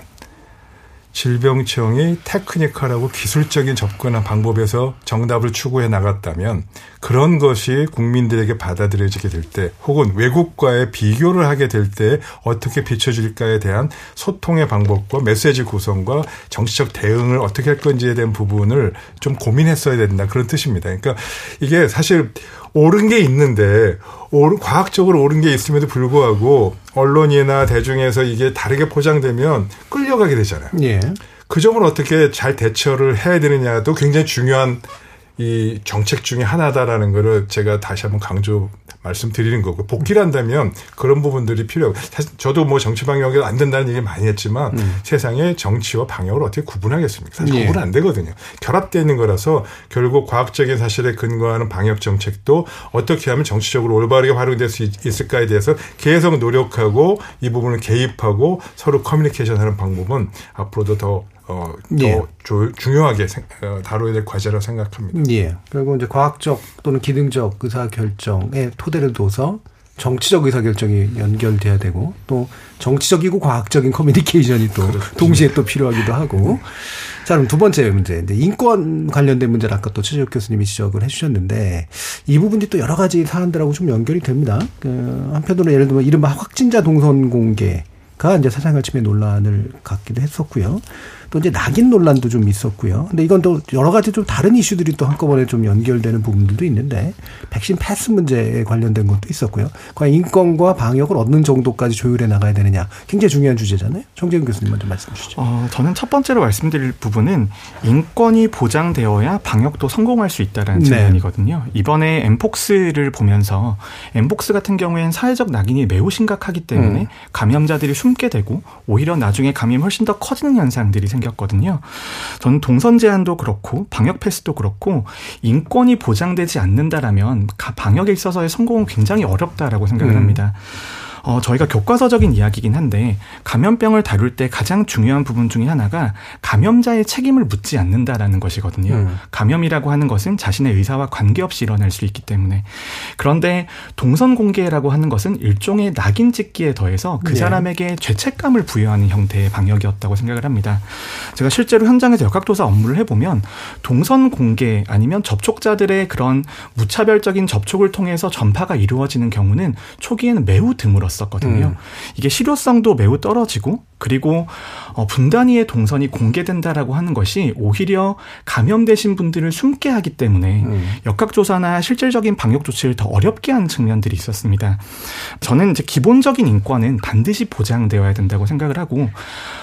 질병청이 테크니컬하고 기술적인 접근한 방법에서 정답을 추구해 나갔다면 그런 것이 국민들에게 받아들여지게 될 때 혹은 외국과의 비교를 하게 될 때 어떻게 비춰질까에 대한 소통의 방법과 메시지 구성과 정치적 대응을 어떻게 할 건지에 대한 부분을 좀 고민했어야 된다 그런 뜻입니다. 그러니까 이게 사실 옳은 게 있는데 옳은 과학적으로 옳은 게 있음에도 불구하고 언론이나 대중에서 이게 다르게 포장되면 끌려가게 되잖아요. 예. 그 점을 어떻게 잘 대처를 해야 되느냐도 굉장히 중요한 이 정책 중에 하나다라는 거를 제가 다시 한번 강조 말씀드리는 거고 복귀를 한다면 그런 부분들이 필요하고 사실 저도 뭐 정치 방역이 안 된다는 얘기 많이 했지만 음. 세상에 정치와 방역을 어떻게 구분하겠습니까? 사실 예. 구분 안 되거든요. 결합되어 있는 거라서 결국 과학적인 사실에 근거하는 방역 정책도 어떻게 하면 정치적으로 올바르게 활용될 수 있을까에 대해서 계속 노력하고 이 부분을 개입하고 서로 커뮤니케이션하는 방법은 앞으로도 더 어, 더 예. 조, 중요하게 생, 어, 다뤄야 될 과제라고 생각합니다. 예. 그리고 이제 과학적 또는 기능적 의사 결정에 토대를 둬서 정치적 의사 결정이 연결돼야 되고 또 정치적이고 과학적인 커뮤니케이션이 또 그렇죠. 동시에 또 필요하기도 하고. 자, 그럼 두 번째 문제인데 인권 관련된 문제를 아까 또 최재욱 교수님이 지적을 해주셨는데 이 부분이 또 여러 가지 사안들하고 좀 연결이 됩니다. 그 한편으로 예를 들면 이른바 확진자 동선 공개가 이제 사상을 침해 논란을 갖기도 했었고요. 또 이제 낙인 논란도 좀 있었고요. 근데 이건 또 여러 가지 좀 다른 이슈들이 또 한꺼번에 좀 연결되는 부분들도 있는데 백신 패스 문제에 관련된 것도 있었고요. 과연 인권과 방역을 얻는 정도까지 조율해 나가야 되느냐 굉장히 중요한 주제잖아요. 정재근 교수님 먼저 말씀 주시죠. 어, 저는 첫 번째로 말씀드릴 부분은 인권이 보장되어야 방역도 성공할 수 있다라는 네. 측면이거든요. 이번에 엠폭스를 보면서 엠폭스 같은 경우에는 사회적 낙인이 매우 심각하기 때문에 음. 감염자들이 숨게 되고 오히려 나중에 감염이 훨씬 더 커지는 현상들이 생 생겼거든요. 저는 동선 제한도 그렇고 방역 패스도 그렇고 인권이 보장되지 않는다라면 방역에 있어서의 성공은 굉장히 어렵다라고 생각을 음. 합니다. 어, 저희가 교과서적인 이야기긴 한데 감염병을 다룰 때 가장 중요한 부분 중에 하나가 감염자의 책임을 묻지 않는다라는 것이거든요. 음. 감염이라고 하는 것은 자신의 의사와 관계없이 일어날 수 있기 때문에 그런데 동선 공개라고 하는 것은 일종의 낙인 찍기에 더해서 그 네. 사람에게 죄책감을 부여하는 형태의 방역이었다고 생각을 합니다. 제가 실제로 현장에서 역학조사 업무를 해보면 동선 공개 아니면 접촉자들의 그런 무차별적인 접촉을 통해서 전파가 이루어지는 경우는 초기에는 매우 드물었어요. 있었거든요. 음. 이게 실효성도 매우 떨어지고 그리고 어, 분단위의 동선이 공개된다라고 하는 것이 오히려 감염되신 분들을 숨게 하기 때문에 음. 역학조사나 실질적인 방역 조치를 더 어렵게 하는 측면들이 있었습니다. 저는 이제 기본적인 인권은 반드시 보장되어야 된다고 생각을 하고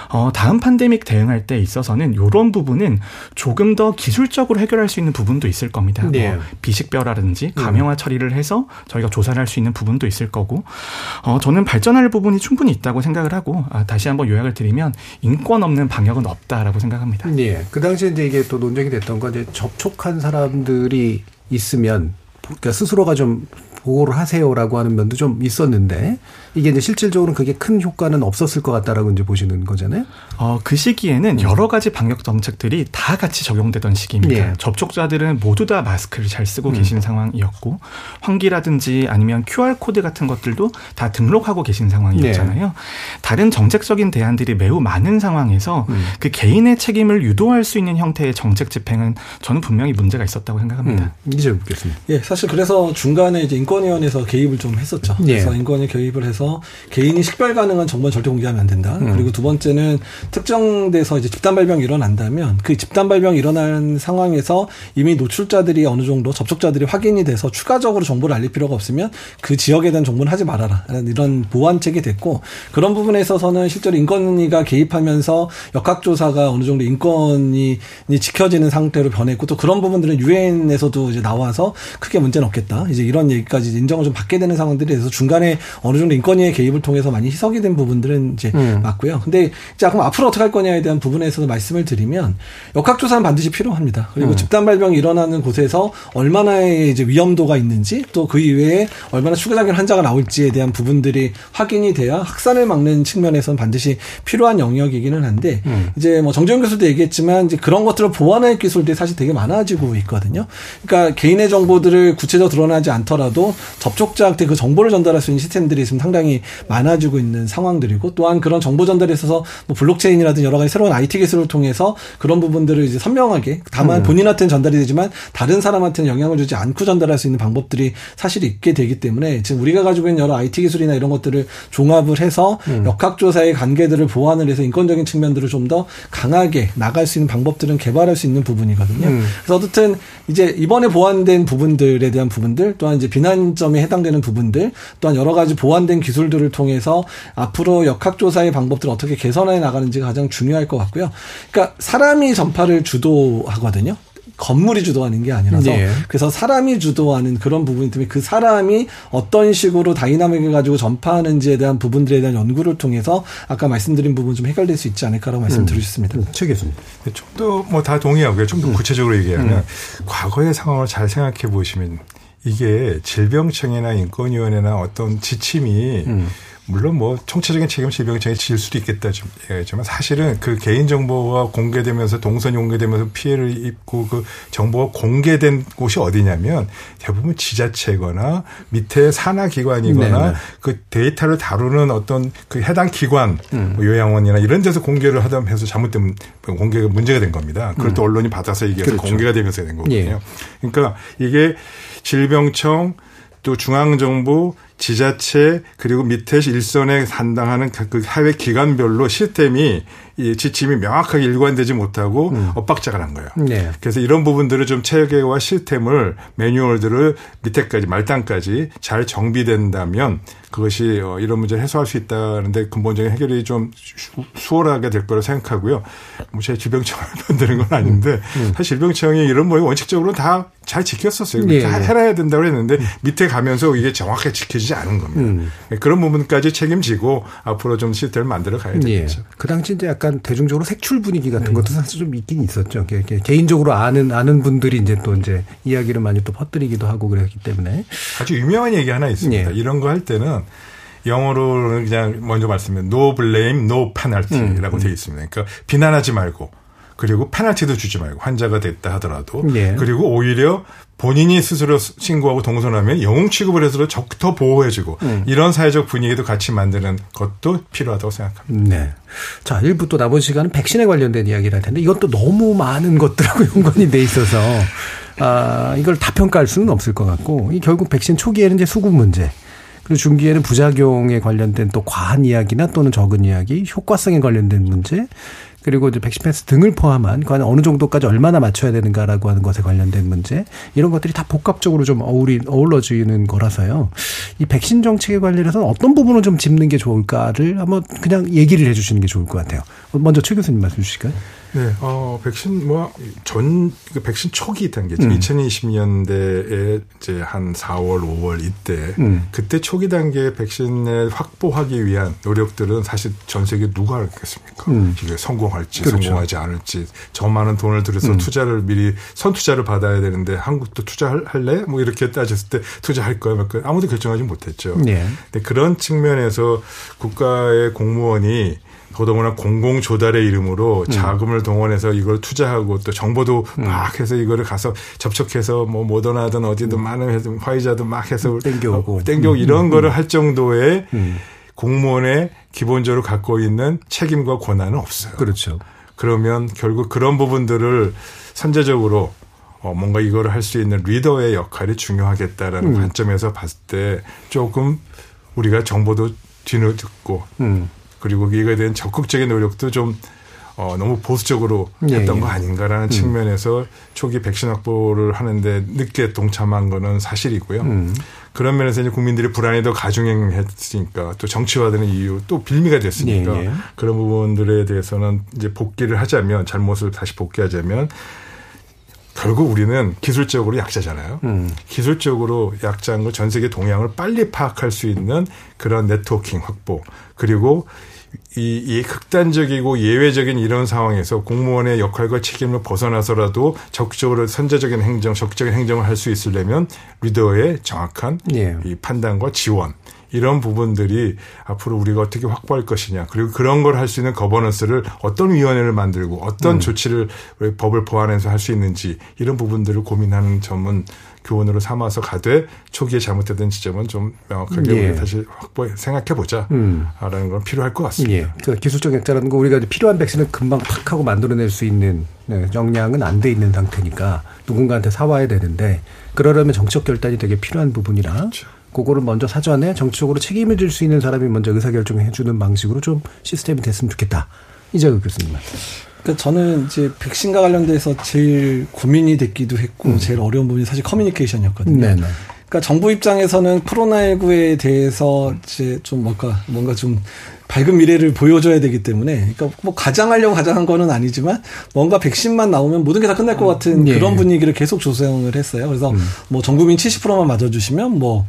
어, 다음 팬데믹 대응할 때 있어서는 이런 부분은 조금 더 기술적으로 해결할 수 있는 부분도 있을 겁니다. 뭐 네. 뭐 비식뼈라든지 감염화 처리를 해서 저희가 조사를 할 수 있는 부분도 있을 거고 어, 저는 발전할 부분이 충분히 있다고 생각을 하고 아, 다시 한번 요약을 드리면 인권 없는 방역은 없다라고 생각합니다. 네. 그 당시에 이제 이게 또 논쟁이 됐던 건 이제 접촉한 사람들이 있으면 그러니까 스스로가 좀 보고를 하세요라고 하는 면도 좀 있었는데 이게 이제 실질적으로 그게 큰 효과는 없었을 것 같다라고 이제 보시는 거잖아요. 어, 그 시기에는 여러 가지 방역 정책들이 다 같이 적용되던 시기입니다. 예. 접촉자들은 모두 다 마스크를 잘 쓰고 음. 계신 상황이었고 환기라든지 아니면 QR 코드 같은 것들도 다 등록하고 계신 상황이었잖아요. 다른 정책적인 대안들이 매우 많은 상황에서 음. 그 개인의 책임을 유도할 수 있는 형태의 정책 집행은 저는 분명히 문제가 있었다고 생각합니다. 음. 이제 묻겠습니다. 예, 사실 그래서 중간에 이제 인권 위원회에서 개입을 좀 했었죠. 예. 그래서 인권위 개입을 해서 개인이 식별 가능한 정보는 절대 공개하면 안 된다. 음. 그리고 두 번째는 특정돼서 이제 집단 발병이 일어난다면 그 집단 발병이 일어난 상황에서 이미 노출자들이 어느 정도 접촉자들이 확인이 돼서 추가적으로 정보를 알릴 필요가 없으면 그 지역에 대한 정보는 하지 말아라. 이런 보완책이 됐고 그런 부분에 있어서는 실제로 인권위가 개입하면서 역학조사가 어느 정도 인권이 지켜지는 상태로 변했고 또 그런 부분들은 유엔에서도 이제 나와서 크게 문제는 없겠다. 이제 이런 얘기까지 인정을 좀 받게 되는 상황들이 돼서 중간에 어느 정도 인권위의 개입을 통해서 많이 희석이 된 부분들은 이제 음. 맞고요. 근데 자 그럼 앞으로 어떻게 할 거냐에 대한 부분에 있어서 말씀을 드리면 역학조사는 반드시 필요합니다. 그리고 음. 집단 발병이 일어나는 곳에서 얼마나의 이제 위험도가 있는지 또 그 이외에 얼마나 추가적인 환자가 나올지에 대한 부분들이 확인이 돼야 확산을 막는 측면에서는 반드시 필요한 영역이기는 한데 음. 이제 뭐 정재훈 교수도 얘기했지만 이제 그런 것들을 보완할 기술들이 사실 되게 많아지고 있거든요. 그러니까 개인의 정보들을 구체적으로 드러나지 않더라도 접촉자한테 그 정보를 전달할 수 있는 시스템들이 지금 상당히 많아지고 있는 상황들이고 또한 그런 정보 전달에 있어서 뭐 블록체인이라든지 여러 가지 새로운 IT 기술을 통해서 그런 부분들을 이제 선명하게 다만 음. 본인한테는 전달이 되지만 다른 사람한테는 영향을 주지 않고 전달할 수 있는 방법들이 사실 있게 되기 때문에 지금 우리가 가지고 있는 여러 IT 기술이나 이런 것들을 종합을 해서 음. 역학조사의 관계들을 보완을 해서 인권적인 측면들을 좀 더 강하게 나갈 수 있는 방법들은 개발할 수 있는 부분이거든요. 음. 그래서 어쨌든 이제 이번에 보완된 부분들에 대한 부분들 또한 이제 비난 점에 해당되는 부분들 또한 여러 가지 보완된 기술들을 통해서 앞으로 역학조사의 방법들을 어떻게 개선해 나가는지가 가장 중요할 것 같고요. 그러니까 사람이 전파를 주도하거든요. 건물이 주도하는 게 아니라서 네. 그래서 사람이 주도하는 그런 부분이 때문에 그 사람이 어떤 식으로 다이나믹을 가지고 전파하는지에 대한 부분들에 대한 연구를 통해서 아까 말씀드린 부분 좀 해결될 수 있지 않을까라고 말씀드리셨습니다. 최 교수님. 좀더 뭐 다 동의하고요. 좀더 구체적으로 얘기하면 과거의 상황을 잘 생각해 보시면 이게 질병청이나 인권위원회나 어떤 지침이 음. 물론 뭐 총체적인 책임 질병청이 질 수도 있겠다 좀 얘기하지만 사실은 그 개인 정보가 공개되면서 동선이 공개되면서 피해를 입고 그 정보가 공개된 곳이 어디냐면 대부분 지자체거나 밑에 산하 기관이거나 네네. 그 데이터를 다루는 어떤 그 해당 기관 음. 뭐 요양원이나 이런 데서 공개를 하다 해서 잘못된 공개가 문제가 된 겁니다. 그걸 또 언론이 받아서 이게 그렇죠. 공개가 되면서 된 거거든요. 예. 그러니까 이게 질병청 또 중앙정부 지자체 그리고 밑에 일선에 담당하는 그- 그 해외 기관별로 시스템이 이 지침이 명확하게 일관되지 못하고 엇박자가 난 거예요. 네. 그래서 이런 부분들을 좀 체계와 시스템을 매뉴얼들을 밑에까지 말단까지 잘 정비된다면 그것이 어, 이런 문제를 해소할 수 있다는데 근본적인 해결이 좀 수- 수월하게 될 거라고 생각하고요. 뭐제 질병청을 *laughs* 만드는 건 아닌데 사실 질병청이 이런 뭐 원칙적으로 다 잘 지켰었어요. 예, 다 예. 해야 된다고 했는데 밑에 가면서 이게 정확하게 지켜지지 않은 겁니다. 음. 그런 부분까지 책임지고 앞으로 좀 시스템을 만들어 가야 예. 되겠죠. 그 당시 이제 약간 대중적으로 색출 분위기 네. 같은 것도 사실 좀 있긴 있었죠. 개인적으로 아는 아는 분들이 이제 또 이제 이야기를 많이 또 퍼뜨리기도 하고 그랬기 때문에 아주 유명한 얘기 하나 있습니다. 예. 이런 거 할 때는 영어로는 그냥 먼저 말씀드리면 no blame, no penalty라고 음, 되어 있습니다. 그러니까 비난하지 말고 그리고 페널티도 주지 말고 환자가 됐다 하더라도 예. 그리고 오히려 본인이 스스로 신고하고 동선하면 영웅 취급을 해서 적더 보호해주고 음. 이런 사회적 분위기도 같이 만드는 것도 필요하다고 생각합니다. 네. 자, 일부 또 남은 시간은 백신에 관련된 이야기를 할 텐데 이것도 너무 많은 것들하고 *laughs* 연관이 돼 있어서 아, 이걸 다 평가할 수는 없을 것 같고 이 결국 백신 초기에는 이제 수급 문제 그리고 중기에는 부작용에 관련된 또 과한 이야기나 또는 적은 이야기, 효과성에 관련된 문제, 그리고 이제 백신 패스 등을 포함한 과연 어느 정도까지 얼마나 맞춰야 되는가라고 하는 것에 관련된 문제, 이런 것들이 다 복합적으로 좀 어우리, 어우러지는 거라서요. 이 백신 정책에 관련해서는 어떤 부분을 좀 짚는 게 좋을까를 한번 그냥 얘기를 해 주시는 게 좋을 것 같아요. 먼저 최 교수님 말씀 주실까요? 네, 어, 백신 뭐전그 백신 초기 단계죠. 음. 2020년대에 이제 한 4월, 5월 이때 음. 그때 초기 단계 백신을 확보하기 위한 노력들은 사실 전 세계 누가 알겠습니까? 음. 이게 성공할지 그렇죠. 성공하지 않을지 저 많은 돈을 들여서 음. 투자를 미리 선 투자를 받아야 되는데 한국도 투자할래? 뭐 이렇게 따졌을 때 투자할 거야, 몇 거야 아무도 결정하지 못했죠. 네. 근데 그런 측면에서 국가의 공무원이 더더구나 공공 조달의 이름으로 음. 자금을 동원해서 이걸 투자하고 또 정보도 음. 막 해서 이거를 가서 접촉해서 뭐 모더나든 어디든 음. 많은 해서 화이자도 막 해서 땡겨오고 어, 땡겨 이런 거를 할 정도의 공무원의 기본적으로 갖고 있는 책임과 권한은 없어요. 그렇죠. 그러면 결국 그런 부분들을 선제적으로 어, 뭔가 이거를 할 수 있는 리더의 역할이 중요하겠다라는 음. 관점에서 봤을 때 조금 우리가 정보도 뒤늦고 음. 그리고 이거에 대한 적극적인 노력도 좀 어, 너무 보수적으로 예, 했던 예, 거 아닌가라는 음. 측면에서 초기 백신 확보를 하는데 늦게 동참한 거는 사실이고요. 음. 그런 면에서 이제 국민들이 불안이 더 가중했으니까 또 정치화되는 이유 또 빌미가 됐으니까 예, 예. 그런 부분들에 대해서는 이제 복귀를 하자면 잘못을 다시 복귀하자면 결국 우리는 기술적으로 약자잖아요. 음. 기술적으로 약자인 거 전 세계 동향을 빨리 파악할 수 있는 그런 네트워킹 확보 그리고 이, 이 극단적이고 예외적인 이런 상황에서 공무원의 역할과 책임을 벗어나서라도 적극적으로 선제적인 행정, 적극적인 행정을 할 수 있으려면 리더의 정확한 예. 이 판단과 지원 이런 부분들이 앞으로 우리가 어떻게 확보할 것이냐 그리고 그런 걸 할 수 있는 거버넌스를 어떤 위원회를 만들고 어떤 음. 조치를 법을 보완해서 할 수 있는지 이런 부분들을 고민하는 점은 교훈으로 삼아서 가되 초기에 잘못했던 지점은 좀 명확하게 예. 다시 확보 생각해 보자라는 음. 건 필요할 것 같습니다. 예. 그 기술적 약자라는 거 우리가 필요한 백신을 금방 팍 하고 만들어낼 수 있는 네, 역량은 안 돼 있는 상태니까 누군가한테 사와야 되는데 그러려면 정책 결단이 되게 필요한 부분이라 그렇죠. 그거를 먼저 사전에 정치적으로 책임을 질 수 있는 사람이 먼저 의사결정을 해주는 방식으로 좀 시스템이 됐으면 좋겠다. 이재극 교수님. 그러니까 저는 이제 백신과 관련돼서 제일 고민이 됐기도 했고 음. 제일 어려운 부분이 사실 커뮤니케이션이었거든요. 네네. 그러니까 정부 입장에서는 코로나19에 대해서 이제 좀 뭔가 뭔가 좀 밝은 미래를 보여줘야 되기 때문에 그러니까 뭐 가장하려고 가장한 거는 아니지만 뭔가 백신만 나오면 모든 게 다 끝날 것 같은 예. 그런 분위기를 계속 조성을 했어요. 그래서 음. 뭐 전 국민 70%만 맞아주시면 뭐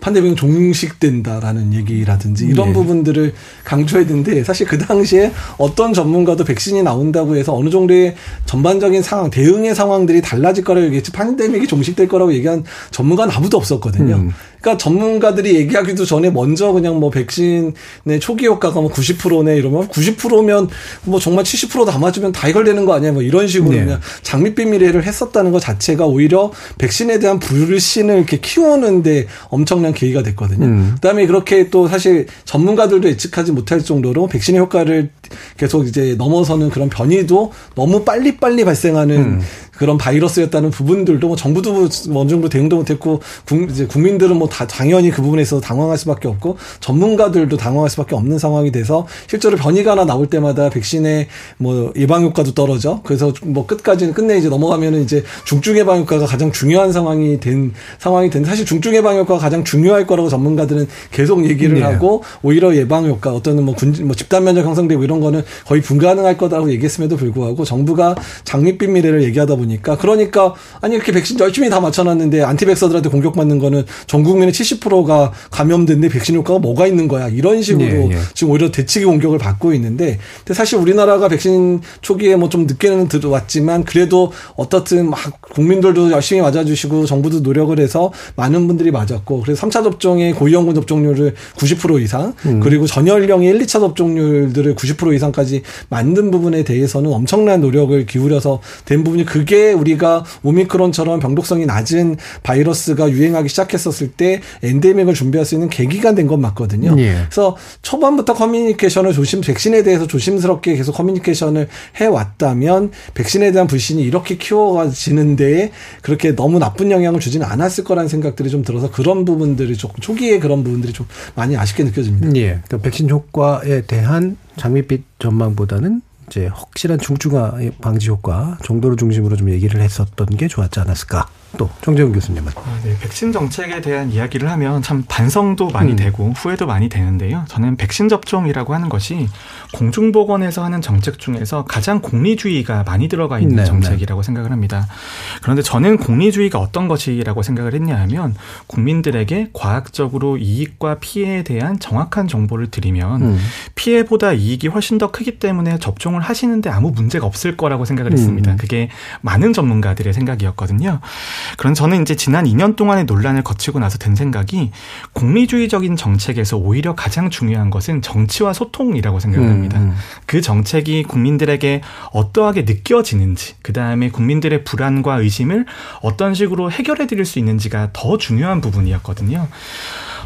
판데믹은 종식된다라는 얘기라든지 이런 네. 부분들을 강조해야 되는데 사실 그 당시에 어떤 전문가도 백신이 나온다고 해서 어느 정도의 전반적인 상황, 대응의 상황들이 달라질 거라고 얘기했지 판데믹이 종식될 거라고 얘기한 전문가는 아무도 없었거든요. 음. 그러니까 전문가들이 얘기하기도 전에 먼저 그냥 뭐 백신의 초기 효과가 뭐 90%네 이러면 90%면 뭐 정말 70%다 맞으면 다 해결되는 거 아니야 뭐 이런 식으로 네. 그냥 장밋빛 미래를 했었다는 것 자체가 오히려 백신에 대한 불신을 이렇게 키우는데 엄청난 계기가 됐거든요. 음. 그다음에 그렇게 또 사실 전문가들도 예측하지 못할 정도로 백신의 효과를 계속 이제 넘어서는 그런 변이도 너무 빨리빨리 발생하는 음. 그런 바이러스였다는 부분들도 뭐 정부도 뭐 어느 정도 대응도 못했고 국, 이제 국민들은 뭐 다 당연히 그 부분에 서 당황할 수밖에 없고 전문가들도 당황할 수밖에 없는 상황이 돼서 실제로 변이가 하나 나올 때마다 백신의 뭐 예방 효과도 떨어져 그래서 뭐 끝까지는 끝내 이제 넘어가면은 이제 중증 예방 효과가 가장 중요한 상황이 된 상황이 된 사실 중증 예방 효과가 가장 중요할 거라고 전문가들은 계속 얘기를 네. 하고 오히려 예방 효과 어떤 뭐, 군, 뭐 집단 면역 형성되고 이런 거는 거의 불가능할 거다라고 얘기했음에도 불구하고 정부가 장밋빛 미래를 얘기하다 보니 보니까 그러니까 아니 이렇게 백신 열심히 다 맞춰놨는데 안티백서들한테 공격받는 거는 전 국민의 70%가 감염됐는데 백신 효과가 뭐가 있는 거야 이런 식으로 예, 예. 지금 오히려 대치기 공격을 받고 있는데 근데 사실 우리나라가 백신 초기에 뭐 좀 늦게는 들어왔지만 그래도 어떻든 막 국민들도 열심히 맞아주시고 정부도 노력을 해서 많은 분들이 맞았고 그래서 3차 접종의 고위험군 접종률을 90% 이상 음. 그리고 전연령의 1, 2차 접종률들을 90% 이상까지 만든 부분에 대해서는 엄청난 노력을 기울여서 된 부분이 그게 우리가 오미크론처럼 병독성이 낮은 바이러스가 유행하기 시작했었을 때 엔데믹을 준비할 수 있는 계기가 된 건 맞거든요. 예. 그래서 초반부터 커뮤니케이션을 조심, 백신에 대해서 조심스럽게 계속 커뮤니케이션을 해 왔다면 백신에 대한 불신이 이렇게 키워지는데 그렇게 너무 나쁜 영향을 주지는 않았을 거라는 생각들이 좀 들어서 그런 부분들이 조금 초기에 그런 부분들이 좀 많이 아쉽게 느껴집니다. 예. 그러니까 백신 효과에 대한 장밋빛 전망보다는 이제 확실한 중증화 방지 효과 정도를 중심으로 좀 얘기를 했었던 게 좋았지 않았을까 또 정재훈 교수님은. 아, 네, 백신 정책에 대한 이야기를 하면 참 반성도 많이 음. 되고 후회도 많이 되는데요. 저는 백신 접종이라고 하는 것이 공중보건에서 하는 정책 중에서 가장 공리주의가 많이 들어가 있는 네, 정책이라고 네. 생각을 합니다. 그런데 저는 공리주의가 어떤 것이라고 생각을 했냐 하면 국민들에게 과학적으로 이익과 피해에 대한 정확한 정보를 드리면 음. 피해보다 이익이 훨씬 더 크기 때문에 접종을 하시는데 아무 문제가 없을 거라고 생각을 했습니다. 음. 그게 많은 전문가들의 생각이었거든요. 그런 저는 이제 지난 2년 동안의 논란을 거치고 나서 든 생각이 공리주의적인 정책에서 오히려 가장 중요한 것은 정치와 소통이라고 생각을 음, 합니다. 음. 그 정책이 국민들에게 어떠하게 느껴지는지, 그 다음에 국민들의 불안과 의심을 어떤 식으로 해결해 드릴 수 있는지가 더 중요한 부분이었거든요.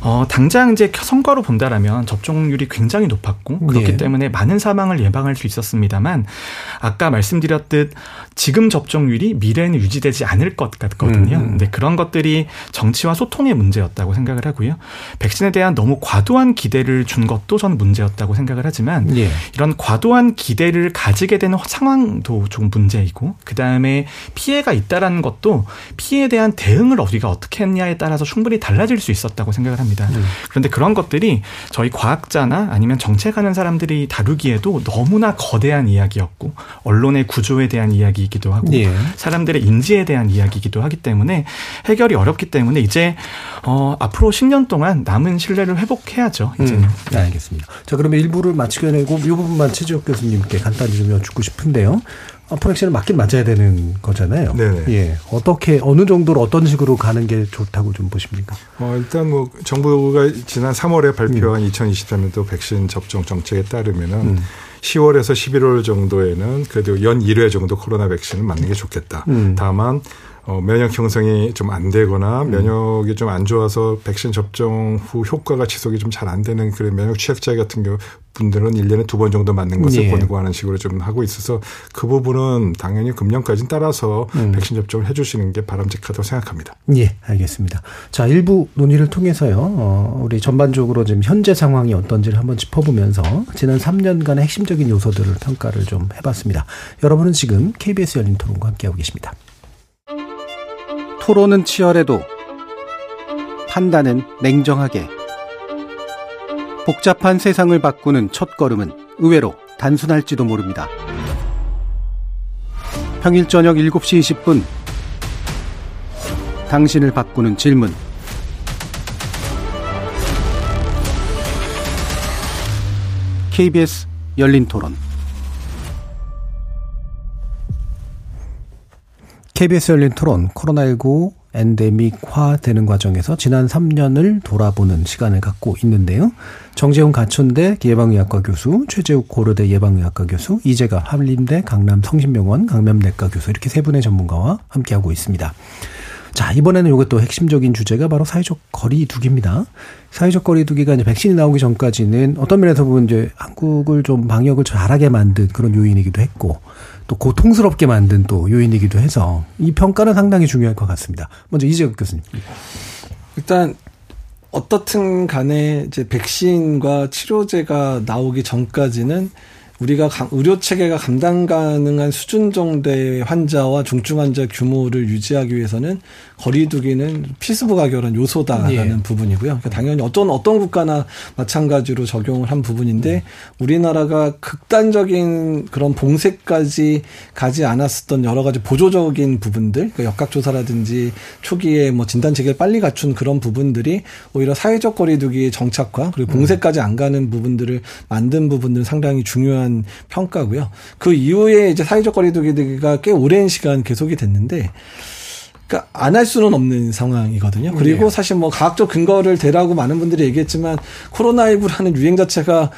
어, 당장 이제 성과로 본다라면 접종률이 굉장히 높았고 그렇기 예. 때문에 많은 사망을 예방할 수 있었습니다만 아까 말씀드렸듯 지금 접종률이 미래에는 유지되지 않을 것 같거든요. 음. 근데 그런 것들이 정치와 소통의 문제였다고 생각을 하고요. 백신에 대한 너무 과도한 기대를 준 것도 저는 문제였다고 생각을 하지만 예. 이런 과도한 기대를 가지게 되는 상황도 좀 문제이고 그 다음에 피해가 있다라는 것도 피해에 대한 대응을 우리가 어떻게 했냐에 따라서 충분히 달라질 수 있었다고 생각을 합니다. 음. 그런데 그런 것들이 저희 과학자나 아니면 정책하는 사람들이 다루기에도 너무나 거대한 이야기였고 언론의 구조에 대한 이야기 이야기이기도 하고 예. 사람들의 인지에 대한 이야기이기도 하기 때문에 해결이 어렵기 때문에 이제 어, 앞으로 10년 동안 남은 신뢰를 회복해야죠. 이제는. 음, 네, 알겠습니다. 자 그러면 일부를 마치게 되고 이 부분만 최지혁 교수님께 간단히 좀 여쭙고 싶은데요. 프렉시는 맞긴 맞아야 되는 거잖아요. 네. 예. 어떻게 어느 정도로 어떤 식으로 가는 게 좋다고 좀 보십니까? 어, 일단 뭐 정부가 지난 3월에 발표한 음. 2023년도 백신 접종 정책에 따르면은 음. 10월에서 11월 정도에는 그래도 연 1회 정도 코로나 백신을 맞는 게 좋겠다. 음. 다만 어, 면역 형성이 좀 안 되거나 음. 면역이 좀 안 좋아서 백신 접종 후 효과가 지속이 좀 잘 안 되는 그런 면역 취약자 같은 경우 분들은 1년에 두 번 정도 맞는 것을 예. 권고하는 식으로 좀 하고 있어서 그 부분은 당연히 금년까지는 따라서 음. 백신 접종을 해 주시는 게 바람직하다고 생각합니다. 예, 알겠습니다. 자, 일부 논의를 통해서요. 어, 우리 전반적으로 지금 현재 상황이 어떤지를 한번 짚어보면서 지난 3년간의 핵심적인 요소들을 평가를 좀 해 봤습니다. 여러분은 지금 KBS 열린 토론과 함께하고 계십니다. 토론은 치열해도 판단은 냉정하게. 복잡한 세상을 바꾸는 첫 걸음은 의외로 단순할지도 모릅니다. 평일 저녁 7시 20분. 당신을 바꾸는 질문. KBS 열린 토론 KBS 열린 토론 코로나19 엔데믹화 되는 과정에서 지난 3년을 돌아보는 시간을 갖고 있는데요. 정재훈 가천대 예방의학과 교수, 최재욱 고려대 예방의학과 교수, 이재가 한림대 강남 성심병원 감염내과 교수 이렇게 세 분의 전문가와 함께하고 있습니다. 자, 이번에는 요게 또 핵심적인 주제가 바로 사회적 거리두기입니다. 사회적 거리두기가 이제 백신이 나오기 전까지는 어떤 면에서 보면 이제 한국을 좀 방역을 잘하게 만든 그런 요인이기도 했고 또 고통스럽게 만든 또 요인이기도 해서 이 평가는 상당히 중요할 것 같습니다. 먼저 이재혁 교수님. 일단 어떻든 간에 이제 백신과 치료제가 나오기 전까지는 우리가 의료 체계가 감당 가능한 수준 정도의 환자와 중증 환자 규모를 유지하기 위해서는 거리두기는 필수 부가 결한 요소다라는 예. 부분이고요. 그러니까 당연히 어떤 어떤 국가나 마찬가지로 적용을 한 부분인데 음. 우리나라가 극단적인 그런 봉쇄까지 가지 않았었던 여러 가지 보조적인 부분들, 그러니까 역학조사라든지 초기에 뭐 진단 체계를 빨리 갖춘 그런 부분들이 오히려 사회적 거리두기의 정착화 그리고 음. 봉쇄까지 안 가는 부분들을 만든 부분들은 상당히 중요한 평가고요. 그 이후에 이제 사회적 거리두기가 꽤 오랜 시간 계속이 됐는데 그러니까 안 할 수는 없는 상황이거든요. 그리고 네. 사실 뭐 과학적 근거를 대라고 많은 분들이 얘기했지만 코로나19라는 유행 자체가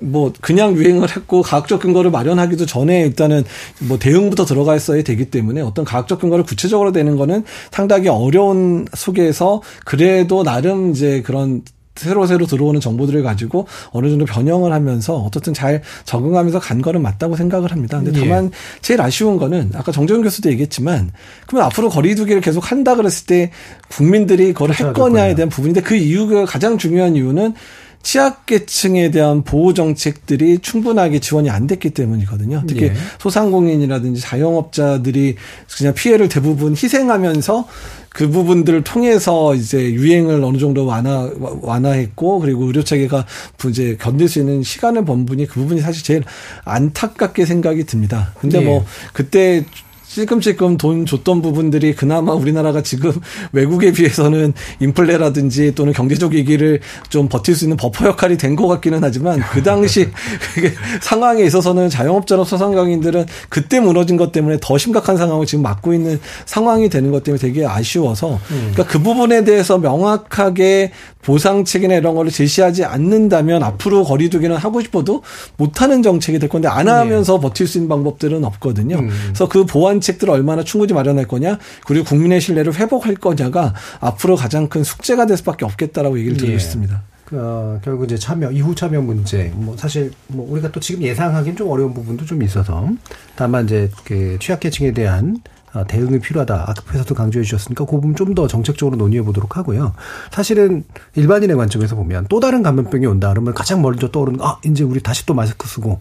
뭐 그냥 유행을 했고 과학적 근거를 마련하기도 전에 일단은 뭐 대응부터 들어가 있어야 되기 때문에 어떤 과학적 근거를 구체적으로 되는 거는 상당히 어려운 속에서 그래도 나름 이제 그런 새로 새로 들어오는 정보들을 가지고 어느 정도 변형을 하면서 어떻든 잘 적응하면서 간 거는 맞다고 생각을 합니다. 근데 예. 다만 예. 제일 아쉬운 거는 아까 정재훈 교수도 얘기했지만 그러면 앞으로 거리두기를 계속 한다 그랬을 때 국민들이 그걸 할 거냐에 대한 부분인데 그 이유가 가장 중요한 이유는 취약계층에 대한 보호 정책들이 충분하게 지원이 안 됐기 때문이거든요. 특히 예. 소상공인이라든지 자영업자들이 그냥 피해를 대부분 희생하면서 그 부분들을 통해서 이제 유행을 어느 정도 완화 완화했고 그리고 의료 체계가 이제 견딜 수 있는 시간을 번 분이 그 부분이 사실 제일 안타깝게 생각이 듭니다. 근데 예. 뭐 그때 찔끔찔끔 돈 줬던 부분들이 그나마 우리나라가 지금 *laughs* 외국에 비해서는 인플레라든지 또는 경제적 위기를 좀 버틸 수 있는 버퍼 역할이 된 것 같기는 하지만 그 당시 *laughs* 상황에 있어서는 자영업자로 소상공인들은 그때 무너진 것 때문에 더 심각한 상황을 지금 맞고 있는 상황이 되는 것 때문에 되게 아쉬워서 음. 그러니까 그 부분에 대해서 명확하게 보상 책이나 이런 거를 제시하지 않는다면 앞으로 거리두기는 하고 싶어도 못하는 정책이 될 건데 안 하면서 네. 버틸 수 있는 방법들은 없거든요. 음. 그래서 그 보완책들을 얼마나 충분히 마련할 거냐 그리고 국민의 신뢰를 회복할 거냐가 앞으로 가장 큰 숙제가 될 수밖에 없겠다라고 얘기를 드리고 네. 싶습니다. 어, 결국 이제 참여 이후 참여 문제 뭐 사실 뭐 우리가 또 지금 예상하기는 좀 어려운 부분도 좀 있어서 다만 이제 그 취약계층에 대한 어, 대응이 필요하다. 앞에서도 강조해 주셨으니까 그 부분 좀 더 정책적으로 논의해 보도록 하고요. 사실은 일반인의 관점에서 보면 또 다른 감염병이 온다 그러면 가장 먼저 떠오르는 아 이제 우리 다시 또 마스크 쓰고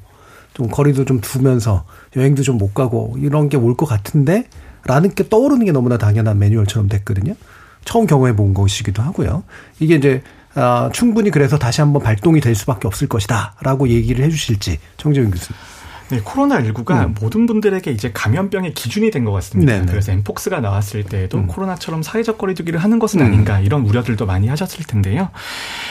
좀 거리도 좀 두면서 여행도 좀 못 가고 이런 게 올 것 같은데 라는 게 떠오르는 게 너무나 당연한 매뉴얼처럼 됐거든요. 처음 경험해 본 것이기도 하고요. 이게 이제 아, 충분히 그래서 다시 한번 발동이 될 수밖에 없을 것이다라고 얘기를 해주실지 청재윤 교수님. 네, 코로나19가 음. 모든 분들에게 이제 감염병의 기준이 된 것 같습니다. 네네. 그래서 엠폭스가 나왔을 때에도 음. 코로나처럼 사회적 거리두기를 하는 것은 음. 아닌가 이런 우려들도 많이 하셨을 텐데요.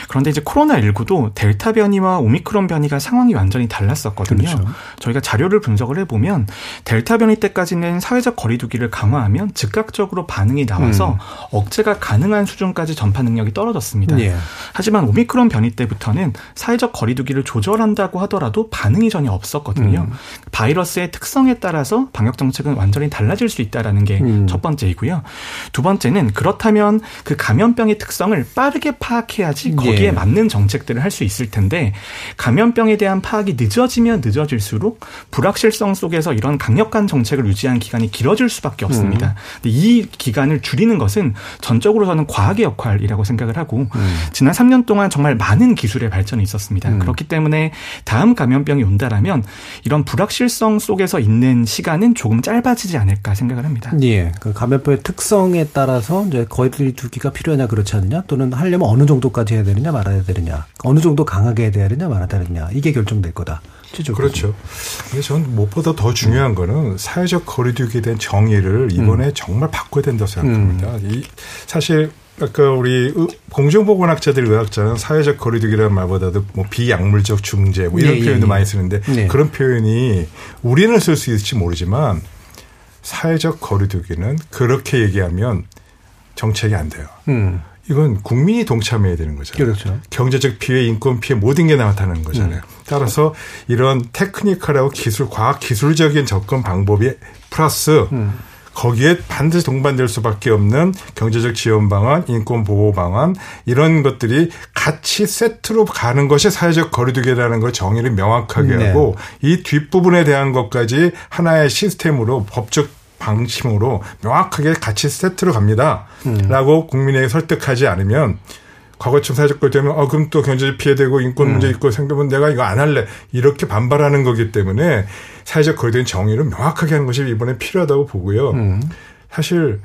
그런데 이제 코로나19도 델타 변이와 오미크론 변이가 상황이 완전히 달랐었거든요. 그렇죠. 저희가 자료를 분석을 해보면 델타 변이 때까지는 사회적 거리두기를 강화하면 즉각적으로 반응이 나와서 음. 억제가 가능한 수준까지 전파 능력이 떨어졌습니다. 예. 하지만 오미크론 변이 때부터는 사회적 거리두기를 조절한다고 하더라도 반응이 전혀 없었거든요. 음. 바이러스의 특성에 따라서 방역 정책은 완전히 달라질 수 있다라는 게첫 음. 번째이고요. 두 번째는 그렇다면 그 감염병의 특성을 빠르게 파악해야지 거기에 예. 맞는 정책들을 할 수 있을 텐데 감염병에 대한 파악이 늦어지면 늦어질수록 불확실성 속에서 이런 강력한 정책을 유지하는 기간이 길어질 수밖에 없습니다. 음. 이 기간을 줄이는 것은 전적으로 저는 과학의 역할이라고 생각을 하고 음. 지난 3년 동안 정말 많은 기술의 발전이 있었습니다. 음. 그렇기 때문에 다음 감염병이 온다라면 이런 불확실성 속에서 있는 시간은 조금 짧아지지 않을까 생각을 합니다. 예. 그 감염병의 특성에 따라서 이제 거리두기가 필요하냐 그렇지 않느냐 또는 하려면 어느 정도까지 해야 되느냐 말아야 되느냐 어느 정도 강하게 해야 되느냐 말아야 되느냐 이게 결정될 거다. 그렇죠. 근데 전 무엇보다 더 중요한 거는 사회적 거리두기에 대한 정의를 이번에 음. 정말 바꿔야 된다고 생각합니다. 음. 이 사실 아까 우리 공정보건학자들 의학자는 사회적 거리두기라는 말보다도 뭐 비약물적 중재 뭐 이런 예, 예 표현도 예, 많이 쓰는데 네. 그런 표현이 우리는 쓸 수 있을지 모르지만 사회적 거리두기는 그렇게 얘기하면 정책이 안 돼요. 음. 이건 국민이 동참해야 되는 거잖아요. 그렇죠. 경제적 피해, 인권 피해 모든 게 나타나는 거잖아요. 음. 따라서 이런 테크니컬하고 기술, 과학 기술적인 접근 방법이 플러스 음. 거기에 반드시 동반될 수밖에 없는 경제적 지원 방안, 인권 보호 방안 이런 것들이 같이 세트로 가는 것이 사회적 거리두기라는 걸 정의를 명확하게 네. 하고 이 뒷부분에 대한 것까지 하나의 시스템으로 법적 방침으로 명확하게 같이 세트로 갑니다. 음. 라고 국민에게 설득하지 않으면 과거처럼 사회적 거리 되면 어 그럼 또 경제적 피해되고 인권 문제 음. 있고 생기면 내가 이거 안 할래 이렇게 반발하는 거기 때문에 사회적 거리된 정의를 명확하게 하는 것이 이번에 필요하다고 보고요. 음. 사실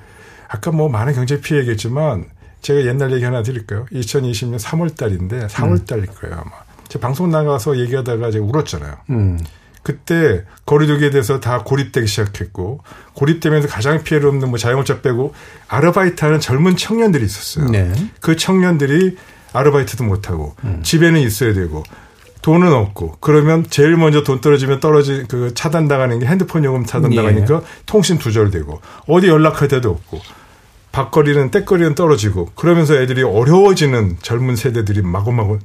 아까 뭐 많은 경제 피해 얘기했지만 제가 옛날 얘기 하나 드릴까요? 2020년 3월 달인데 4월 달일 거예요, 아마. 제가 방송 나가서 얘기하다가 제가 울었잖아요. 음. 그때 거리두기에 대해서 다 고립되기 시작했고 고립되면서 가장 피해를 없는 뭐 자영업자 빼고 아르바이트하는 젊은 청년들이 있었어요. 네. 그 청년들이 아르바이트도 못하고 음. 집에는 있어야 되고 돈은 없고 그러면 제일 먼저 돈 떨어지면 떨어지 그 차단당하는 게 핸드폰 요금 차단당하니까 예. 통신 두절되고 어디 연락할 데도 없고 밥거리는 때거리는 떨어지고 그러면서 애들이 어려워지는 젊은 세대들이 마구마구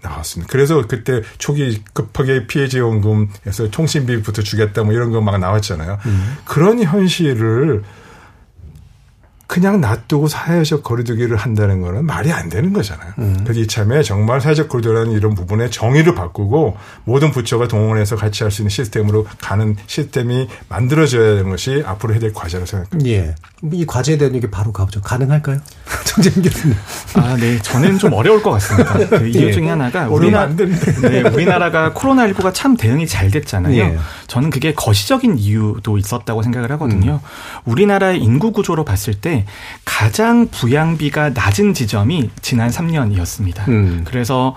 나왔습니다. 그래서 그때 초기 급하게 피해 지원금에서 통신비부터 주겠다 뭐 이런 거 막 나왔잖아요. 음. 그런 현실을 그냥 놔두고 사회적 거리두기를 한다는 거는 말이 안 되는 거잖아요. 음. 그래서 이참에 정말 사회적 거리두기라는 이런 부분에 정의를 바꾸고 모든 부처가 동원해서 같이 할 수 있는 시스템으로 가는 시스템이 만들어져야 되는 것이 앞으로 해야 될 과제라고 생각합니다. 예. 이 과제에 대한 얘기 바로 가보죠. 가능할까요? *laughs* 정재민 교수님. 아, 네. 저는 좀 어려울 것 같습니다. *laughs* 그 이유 예. 중에 하나가 우리나라, 네, 우리나라가 코로나19가 참 대응이 잘 됐잖아요. 예. 저는 그게 거시적인 이유도 있었다고 생각을 하거든요. 음. 우리나라의 인구 구조로 봤을 때 가장 부양비가 낮은 지점이 지난 3년이었습니다. 음. 그래서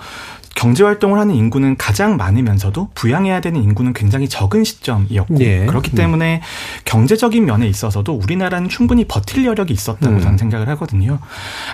경제 활동을 하는 인구는 가장 많으면서도 부양해야 되는 인구는 굉장히 적은 시점이었고 예. 그렇기 음. 때문에 음. 경제적인 면에 있어서도 우리나라는 충분히 버틸 여력이 있었다고 음. 저는 생각을 하거든요.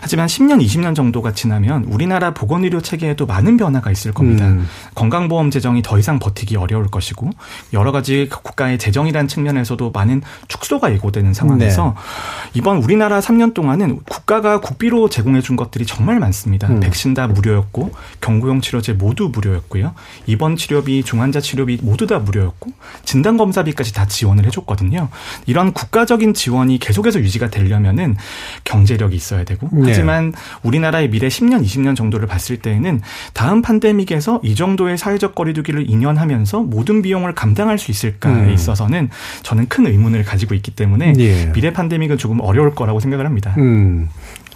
하지만 10년, 20년 정도가 지나면 우리나라 보건의료 체계에도 많은 변화가 있을 겁니다. 음. 건강보험 재정이 더 이상 버티기 어려울 것이고 여러 가지 국가의 재정이라는 측면에서도 많은 축소가 예고되는 상황에서 네. 이번 우리나라 3년 동안은 국가가 국비로 제공해 준 것들이 정말 많습니다. 음. 백신 다 무료였고 경구용 치료제 모두 무료였고요. 입원 치료비, 중환자 치료비 모두 다 무료였고 진단 검사비까지 다 지원을 해줬거든요. 이런 국가적인 지원이 계속해서 유지가 되려면은 경제력이 있어야 되고 네. 하지만 우리나라의 미래 10년, 20년 정도를 봤을 때에는 다음 판데믹에서 이 정도의 사회적 거리두기를 2년하면서 모든 비용을 감당할 수 있을까에 음. 있어서는 저는 큰 의문을 가지고 있기 때문에 예. 미래 판데믹은 조금 어려울 거라고 생각을 합니다. 음.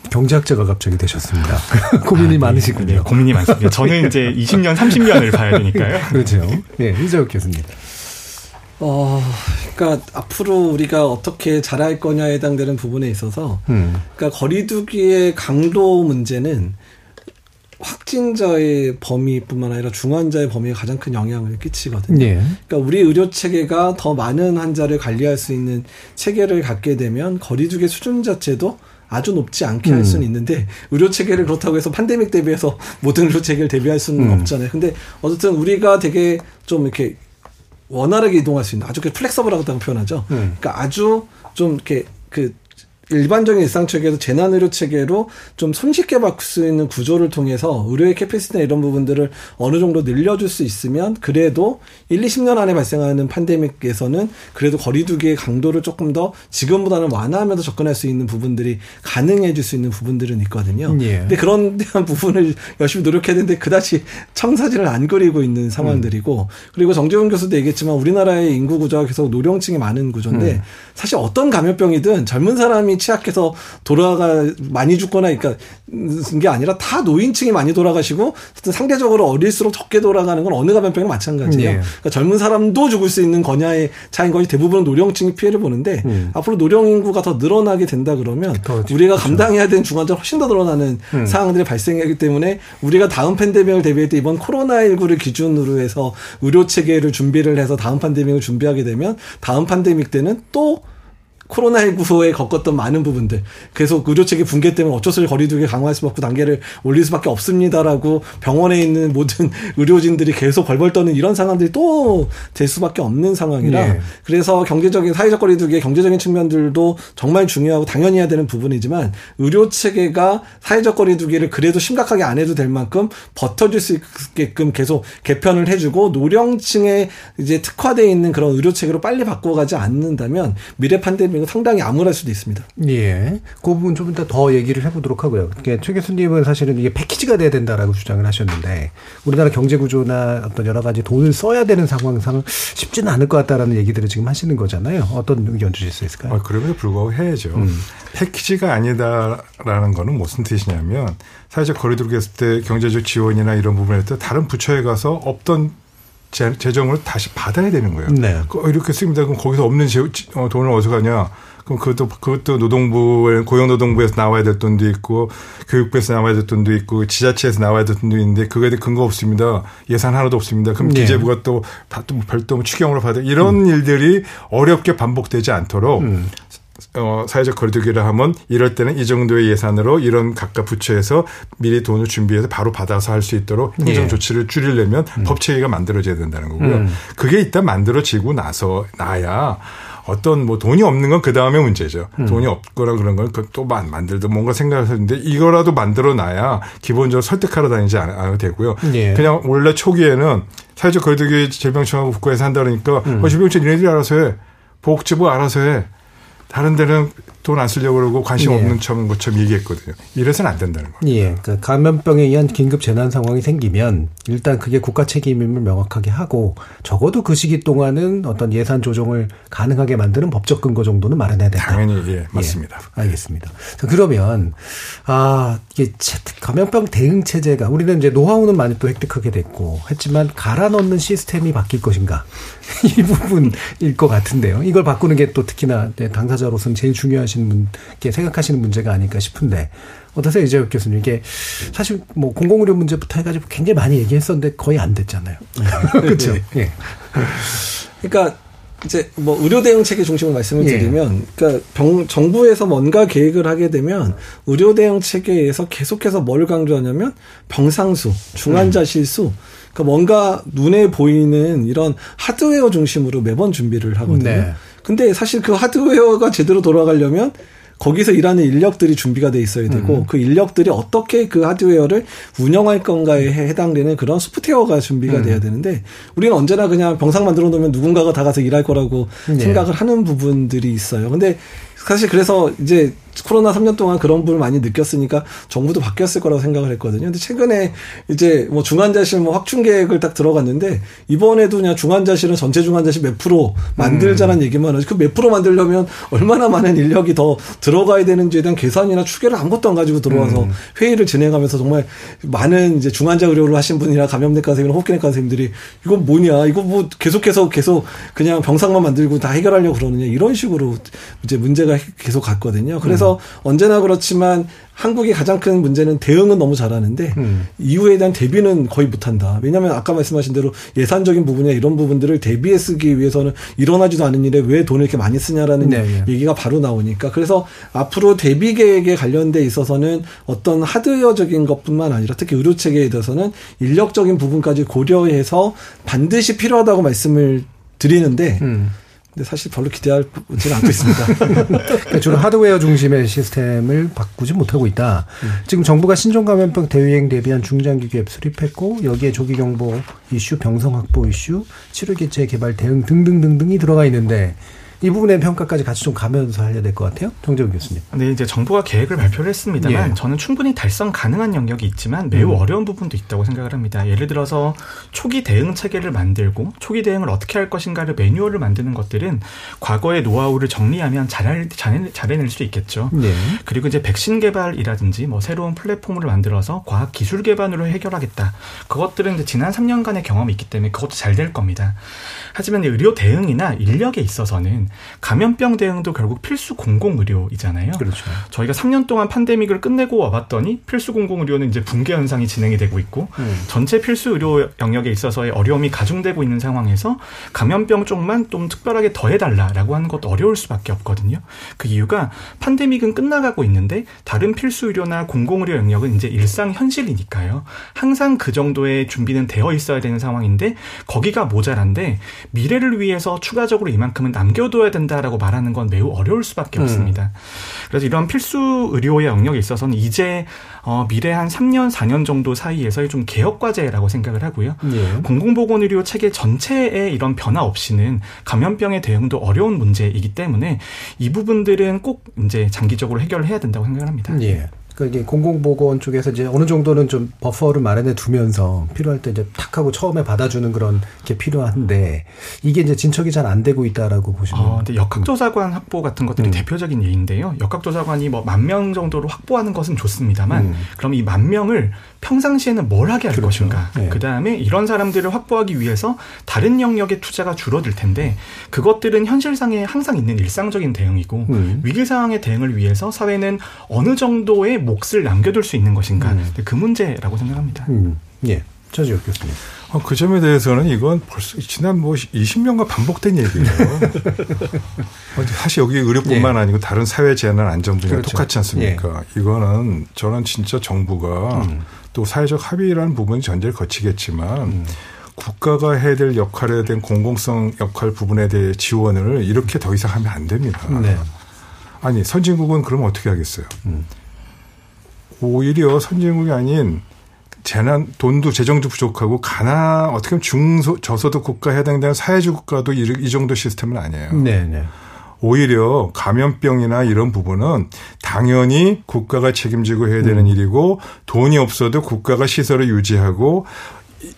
경제학자가 갑자기 되셨습니다. *laughs* 고민이 아, 네. 많으시군요. 네, 고민이 많습니다. 저는 이제 *laughs* 20년, 30년을 봐야 되니까요. *laughs* 그렇죠. 예, 네, 이재욱 교수님. 어, 그러니까 앞으로 우리가 어떻게 잘할 거냐에 해당되는 부분에 있어서, 음. 그러니까 거리두기의 강도 문제는 확진자의 범위뿐만 아니라 중환자의 범위에 가장 큰 영향을 끼치거든요. 예. 그러니까 우리 의료 체계가 더 많은 환자를 관리할 수 있는 체계를 갖게 되면 거리두기 수준 자체도 아주 높지 않게 할 수는 음. 있는데 의료 체계를 그렇다고 해서 팬데믹 대비해서 *laughs* 모든 의료 체계를 대비할 수는 음. 없잖아요. 근데 어쨌든 우리가 되게 좀 이렇게 원활하게 이동할 수 있는 아주 플렉서블하다고 표현하죠. 음. 그러니까 아주 좀 이렇게 그 일반적인 일상 체계에서 재난 의료 체계로 좀 손쉽게 바꿀 수 있는 구조를 통해서 의료의 캐피시티나 이런 부분들을 어느 정도 늘려줄 수 있으면 그래도 1, 20년 안에 발생하는 팬데믹에서는 그래도 거리두기의 강도를 조금 더 지금보다는 완화하면서 접근할 수 있는 부분들이 가능해질 수 있는 부분들은 있거든요. 예. 근데 그런 대한 *laughs* 부분을 열심히 노력해야 되는데 그다지 청사진을 안 그리고 있는 상황들이고 음. 그리고 정재훈 교수도 얘기했지만 우리나라의 인구 구조가 계속 노령층이 많은 구조인데 음. 사실 어떤 감염병이든 젊은 사람이 사람이 취약해서 돌아가 많이 죽거나 그러니까 게 아니라 다 노인층이 많이 돌아가시고 상대적으로 어릴수록 적게 돌아가는 건 어느 감염병이나 마찬가지예요. 네. 그러니까 젊은 사람도 죽을 수 있는 권야의 차인 것이 대부분은 노령층이 피해를 보는데 음. 앞으로 노령 인구가 더 늘어나게 된다 그러면 우리가 그렇죠. 감당해야 되는 중환자가 훨씬 더 늘어나는 음. 상황들이 발생하기 때문에 우리가 다음 팬데믹을 대비할 때 이번 코로나19를 기준으로 해서 의료 체계를 준비를 해서 다음 팬데믹을 준비하게 되면 다음 팬데믹 때는 또 코로나19에 겪었던 많은 부분들 계속 의료체계 붕괴 때문에 어쩔 수 없이 거리두기 강화할 수밖에 단계를 올릴 수밖에 없습니다라고 병원에 있는 모든 *laughs* 의료진들이 계속 벌벌 떠는 이런 상황들이 또 될 수밖에 없는 상황이라 네. 그래서 경제적인 사회적 거리두기의 경제적인 측면들도 정말 중요하고 당연히 해야 되는 부분이지만 의료체계가 사회적 거리두기를 그래도 심각하게 안 해도 될 만큼 버텨줄 수 있게끔 계속 개편을 해주고 노령층에 이제 특화되어 있는 그런 의료체계로 빨리 바꿔가지 않는다면 미래 판데믹 이거 상당히 암울할 수도 있습니다. 예. 그 부분 좀 이따 더 얘기를 해보도록 하고요. 최 교수님은 사실은 이게 패키지가 돼야 된다라고 주장을 하셨는데 우리나라 경제 구조나 어떤 여러 가지 돈을 써야 되는 상황상 쉽지는 않을 것 같다라는 얘기들을 지금 하시는 거잖아요. 어떤 의견 주실 수 있을까요? 아, 그럼에도 불구하고 해야죠. 음. 패키지가 아니다라는 거는 무슨 뜻이냐면 사회적 거리 두기 했을 때 경제적 지원이나 이런 부분에서 다른 부처에 가서 없던 재정을 다시 받아야 되는 거예요. 네. 그 이렇게 씁니다. 그럼 거기서 없는 어, 돈을 어디서 가냐? 그럼 그것도 그것도 노동부에 고용노동부에서 나와야 될 돈도 있고 교육부에서 나와야 될 돈도 있고 지자체에서 나와야 될 돈도 있는데 그거에 대해 근거 없습니다. 예산 하나도 없습니다. 그럼 네. 기재부가 또또 별도 추경으로 받아 이런 음. 일들이 어렵게 반복되지 않도록 음. 어, 사회적 거리두기를 하면 이럴 때는 이 정도의 예산으로 이런 각각 부처에서 미리 돈을 준비해서 바로 받아서 할 수 있도록 행정 예. 조치를 줄이려면 음. 법 체계가 만들어져야 된다는 거고요. 음. 그게 일단 만들어지고 나서 나야 어떤 뭐 돈이 없는 건 그 다음에 문제죠. 음. 돈이 없거나 그런 건 또 만들도 뭔가 생각을 했는데 이거라도 만들어 놔야 기본적으로 설득하러 다니지 않아도 되고요. 예. 그냥 원래 초기에는 사회적 거리두기 질병청하고 국가에서 한다 그러니까 음. 어, 질병청 니네들이 알아서 해. 보건복지부 알아서 해. 다른 데는 돈 안 쓰려고 그러고 관심 예. 없는 점 것처럼 얘기했거든요. 이래서는 안 된다는 거예요. 예. 그 감염병에 의한 긴급 재난 상황이 생기면 일단 그게 국가 책임임을 명확하게 하고 적어도 그 시기 동안은 어떤 예산 조정을 가능하게 만드는 법적 근거 정도는 마련해야 된다. 당연히 예, 맞습니다. 예. 알겠습니다. 자, 그러면 아, 이게 감염병 대응 체제가 우리는 이제 노하우는 많이 또 획득하게 됐고 했지만 갈아 넣는 시스템이 바뀔 것인가? *laughs* 이 부분일 것 같은데요. 이걸 바꾸는 게 또 특히나 당사자로서는 제일 중요 하신 분께 생각하시는 문제가 아닐까 싶은데 어떠세요, 이재혁 교수님? 이게 사실 뭐 공공의료 문제부터 해가지고 굉장히 많이 얘기했었는데 거의 안 됐잖아요. *laughs* 그렇죠. 네. 예. 그러니까 이제 뭐 의료 대응 체계 중심으로 말씀을 예. 드리면, 예. 그러니까 병, 정부에서 뭔가 계획을 하게 되면 의료 대응 체계에서 계속해서 뭘 강조하냐면 병상수, 중환자 실수. 음. 그러니까 뭔가 눈에 보이는 이런 하드웨어 중심으로 매번 준비를 하거든요. 네. 근데 사실 그 하드웨어가 제대로 돌아가려면 거기서 일하는 인력들이 준비가 돼 있어야 되고 음. 그 인력들이 어떻게 그 하드웨어를 운영할 건가에 해당되는 그런 소프트웨어가 준비가 음. 돼야 되는데 우리는 언제나 그냥 병상 만들어 놓으면 누군가가 다 가서 일할 거라고 네. 생각을 하는 부분들이 있어요. 근데 사실 그래서 이제 코로나 3년 동안 그런 부분을 많이 느꼈으니까 정부도 바뀌었을 거라고 생각을 했거든요. 근데 최근에 이제 뭐 중환자실 뭐 확충 계획을 딱 들어갔는데 이번에도 그냥 중환자실은 전체 중환자실 몇 프로 만들자는 음. 얘기만 하지 그 몇 프로 만들려면 얼마나 많은 인력이 더 들어가야 되는지에 대한 계산이나 추계를 아무것도 안 가지고 들어와서 음. 회의를 진행하면서 정말 많은 이제 중환자 의료를 하신 분이나 감염내과 선생님, 호흡기내과 선생님들이 이거 뭐냐, 이거 뭐 계속해서 계속 그냥 병상만 만들고 다 해결하려고 그러느냐 이런 식으로 이제 문제가 계속 갔거든요. 그래서 그래서 언제나 그렇지만 한국의 가장 큰 문제는 대응은 너무 잘하는데 음. 이후에 대한 대비는 거의 못한다. 왜냐하면 아까 말씀하신 대로 예산적인 부분이나 이런 부분들을 대비해 쓰기 위해서는 일어나지도 않은 일에 왜 돈을 이렇게 많이 쓰냐라는 네, 네. 얘기가 바로 나오니까 그래서 앞으로 대비 계획에 관련돼 있어서는 어떤 하드웨어적인 것뿐만 아니라 특히 의료 체계에 대해서는 인력적인 부분까지 고려해서 반드시 필요하다고 말씀을 드리는데 음. 근데 사실 별로 기대하지는 않고 있습니다. 그러니까 주로 하드웨어 중심의 시스템을 바꾸지 못하고 있다. 음. 지금 정부가 신종 감염병 대유행 대비한 중장기 계획 수립했고 여기에 조기 경보 이슈, 병성 확보 이슈, 치료 기체 개발 대응 등등등등이 들어가 있는데 이 부분의 평가까지 같이 좀 가면서 해야 될 것 같아요. 정재훈 교수님. 네, 이제 정부가 계획을 발표를 했습니다만 예. 저는 충분히 달성 가능한 영역이 있지만 매우 음. 어려운 부분도 있다고 생각을 합니다. 예를 들어서 초기 대응 체계를 만들고 초기 대응을 어떻게 할 것인가를 매뉴얼을 만드는 것들은 과거의 노하우를 정리하면 잘, 잘, 잘해낼 수 있겠죠. 예. 그리고 이제 백신 개발이라든지 뭐 새로운 플랫폼을 만들어서 과학 기술 개발으로 해결하겠다. 그것들은 이제 지난 3년간의 경험이 있기 때문에 그것도 잘 될 겁니다. 하지만 의료 대응이나 인력에 있어서는 감염병 대응도 결국 필수 공공 의료이잖아요. 그렇죠. 저희가 3년 동안 팬데믹을 끝내고 와봤더니 필수 공공 의료는 이제 붕괴 현상이 진행이 되고 있고 음. 전체 필수 의료 영역에 있어서의 어려움이 가중되고 있는 상황에서 감염병 쪽만 좀 특별하게 더해달라라고 하는 것도 어려울 수밖에 없거든요. 그 이유가 팬데믹은 끝나가고 있는데 다른 필수 의료나 공공 의료 영역은 이제 일상 현실이니까요. 항상 그 정도의 준비는 되어 있어야 되는 상황인데 거기가 모자란데 미래를 위해서 추가적으로 이만큼은 남겨도 해둬야 된다라고 말하는 건 매우 어려울 수밖에 음. 없습니다. 그래서 이런 필수 의료의 영역에 있어서는 이제 어, 미래 한 3년, 4년 정도 사이에서의 좀 개혁 과제라고 생각을 하고요. 예. 공공보건의료 체계 전체에 이런 변화 없이는 감염병의 대응도 어려운 문제이기 때문에 이 부분들은 꼭 이제 장기적으로 해결을 해야 된다고 생각을 합니다. 예. 그러니까 이게 공공보건 쪽에서 이제 어느 정도는 좀 버퍼를 마련해 두면서 필요할 때 이제 탁 하고 처음에 받아주는 그런 게 필요한데 이게 이제 진척이 잘 안 되고 있다라고 보시면. 어, 근데 역학조사관 확보 같은 것들이 음. 대표적인 예인데요. 역학조사관이 뭐 만 명 정도로 확보하는 것은 좋습니다만, 음. 그럼 이 만 명을 평상시에는 뭘 하게 할 그렇죠. 것인가. 네. 그 다음에 이런 사람들을 확보하기 위해서 다른 영역의 투자가 줄어들 텐데 그것들은 현실상에 항상 있는 일상적인 대응이고 음. 위기 상황의 대응을 위해서 사회는 어느 정도의 몫을 남겨둘 수 있는 것인가. 음. 그 문제라고 생각합니다. 음. 예. 저지혁 교수님. 어, 그 점에 대해서는 이건 벌써 지난 뭐 20년간 반복된 얘기예요. *laughs* 어, 사실 여기 의료뿐만 예. 아니고 다른 사회 재난 안전 분야 그렇죠. 똑같지 않습니까? 예. 이거는 저는 진짜 정부가 음. 또 사회적 합의라는 부분이 전제를 거치겠지만 음. 국가가 해야 될 역할에 대한 공공성 역할 부분에 대해 지원을 이렇게 더 이상 하면 안 됩니다. 네. 아니 선진국은 그러면 어떻게 하겠어요? 음. 오히려 선진국이 아닌 재난 돈도 재정도 부족하고 가나 어떻게 보면 중소 저소득 국가 에 해당되는 사회주의 국가도 이, 이 정도 시스템은 아니에요. 네, 네. 오히려 감염병이나 이런 부분은 당연히 국가가 책임지고 해야 되는 음. 일이고 돈이 없어도 국가가 시설을 유지하고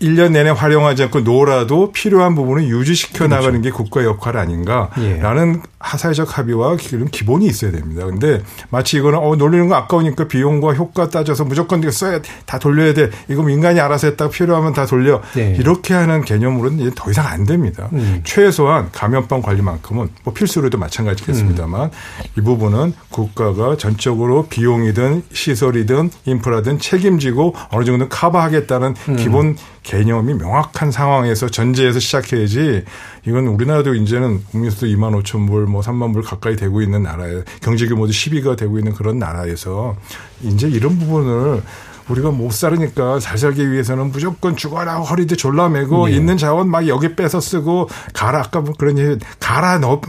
1년 내내 활용하지 않고 놀아도 필요한 부분을 유지시켜 그렇죠. 나가는 게 국가 역할 아닌가라는 예. 하사회적 합의와 기본이 있어야 됩니다. 근데 마치 이거는 어 놀리는 거 아까우니까 비용과 효과 따져서 무조건 이거 써야 다 돌려야 돼. 이거 민간이 알아서 했다가 필요하면 다 돌려. 네. 이렇게 하는 개념으로는 이제 더 이상 안 됩니다. 음. 최소한 감염병 관리만큼은 뭐 필수로도 마찬가지겠습니다만 음. 이 부분은 국가가 전적으로 비용이든 시설이든 인프라든 책임지고 어느 정도 커버하겠다는 음. 기본 개념이 명확한 상황에서 전제에서 시작해야지 이건 우리나라도 이제는 국민수도 2만 5천 불, 뭐 3만 불 가까이 되고 있는 나라에 경제 규모도 10위가 되고 있는 그런 나라에서 이제 이런 부분을 우리가 못 살으니까 잘 살기 위해서는 무조건 죽어라 허리도 졸라 매고 네. 있는 자원 막 여기 빼서 쓰고 가라 아까 뭐 그런 얘기 가라 넘,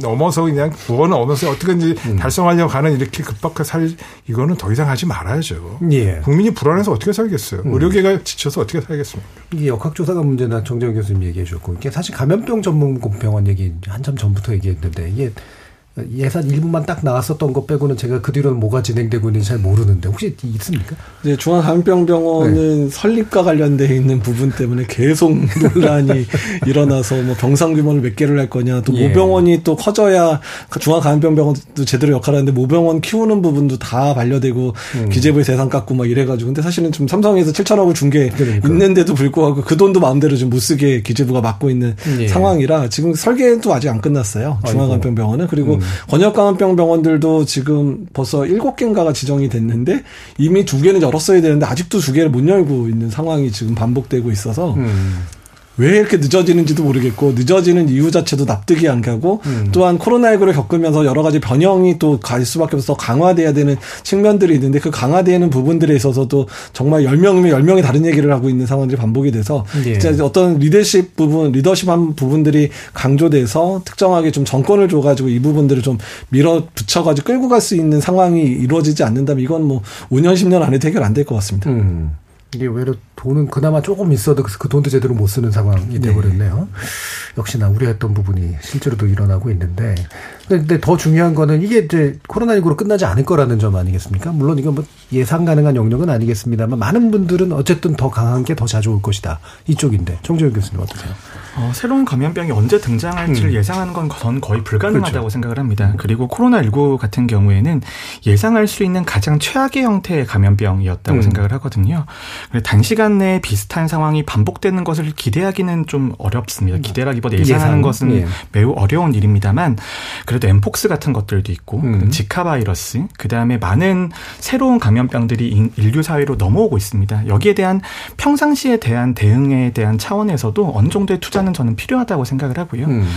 넘어서 그냥 구원 넘어서 어떻게든지 음. 달성하려고 가는 이렇게 급박한 살 이거는 더 이상 하지 말아야죠. 예. 국민이 불안해서 어떻게 살겠어요. 음. 의료계가 지쳐서 어떻게 살겠습니까? 이게 역학조사가 문제나 정재영 교수님 얘기해 주셨고 이게 사실 감염병 전문 병원 얘기 한참 전부터 얘기했는데 이게 예산 일부만 딱 나왔었던 것 빼고는 제가 그 뒤로는 뭐가 진행되고 있는지 잘 모르는데 혹시 있습니까? 이제 중앙감염병원은 네. 설립과 관련돼 있는 부분 때문에 계속 *laughs* 논란이 일어나서 뭐 병상 규모를 몇 개를 할 거냐 또 예. 모병원이 또 커져야 그 중앙감염병원도 제대로 역할을 하는데 모병원 키우는 부분도 다 반려되고 음. 기재부에 세상 깎고 막 이래가지고 근데 사실은 좀 삼성에서 7천억을 준 게 있는데도 불구하고 그 돈도 마음대로 좀 못 쓰게 기재부가 막고 있는 예. 상황이라 지금 설계도 아직 안 끝났어요 중앙감염병원은 그리고 음. 권역감염병 병원들도 지금 벌써 7개인가가 지정이 됐는데 이미 두 개는 열었어야 되는데 아직도 두 개를 못 열고 있는 상황이 지금 반복되고 있어서 음. 왜 이렇게 늦어지는지도 모르겠고 늦어지는 이유 자체도 납득이 안 가고 음. 또한 코로나19를 겪으면서 여러 가지 변형이 또 갈 수밖에 없어서 강화돼야 되는 측면들이 있는데 그 강화되는 부분들에 있어서도 정말 10명이면 10명이 다른 얘기를 하고 있는 상황들이 반복이 돼서 예. 진짜 어떤 리더십 부분 리더십 한 부분들이 강조돼서 특정하게 좀 정권을 줘 가지고 이 부분들을 좀 밀어 붙여 가지고 끌고 갈 수 있는 상황이 이루어지지 않는다면 이건 뭐 5년 10년 안에 해결 안 될 것 같습니다. 음. 이게 외로 돈은 그나마 조금 있어도 그 돈도 제대로 못 쓰는 상황이 돼버렸네요. 네. 역시나 우려했던 부분이 실제로도 일어나고 있는데, 근데 더 중요한 거는 이게 이제 코로나19로 끝나지 않을 거라는 점 아니겠습니까? 물론 이건 뭐 예상 가능한 영역은 아니겠습니다만 많은 분들은 어쨌든 더 강한 게 더 자주 올 것이다. 이쪽인데 정재현 교수님 어떠세요? 어, 새로운 감염병이 언제 등장할지를 음. 예상하는 건 저는 거의 불가능하다고 그렇죠. 생각을 합니다. 그리고 코로나19 같은 경우에는 예상할 수 있는 가장 최악의 형태의 감염병이었다고 음. 생각을 하거든요. 단시간 내에 비슷한 상황이 반복되는 것을 기대하기는 좀 어렵습니다. 기대라기보다 예상하는 예상. 것은 예. 매우 어려운 일입니다만 그래도 엠폭스 같은 것들도 있고 음. 지카 바이러스 그다음에 많은 새로운 감염병들이 인류 사회로 넘어오고 있습니다. 여기에 대한 평상시에 대한 대응에 대한 차원에서도 어느 정도의 투자는 저는 필요하다고 생각을 하고요. 음.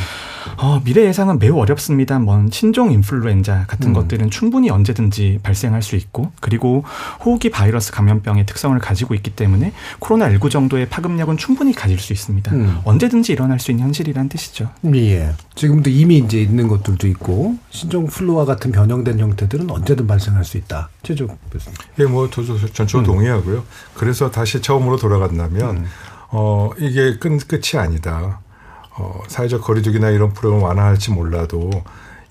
어, 미래 예상은 매우 어렵습니다. 뭐 신종 인플루엔자 같은 음. 것들은 충분히 언제든지 발생할 수 있고 그리고 호흡기 바이러스 감염병의 특성을 가지고 있기 때문에 코로나19 정도의 파급력은 충분히 가질 수 있습니다. 음. 언제든지 일어날 수 있는 현실이란 뜻이죠. 예. 지금도 이미 이제 있는 것들도 있고 신종 플루와 같은 변형된 형태들은 언제든 발생할 수 있다. 최종 교수님. 예, 뭐 저도 전적으로 음. 동의하고요. 그래서 다시 처음으로 돌아간다면 음. 어 이게 끝 끝이 아니다. 어, 사회적 거리두기나 이런 프로그램을 완화할지 몰라도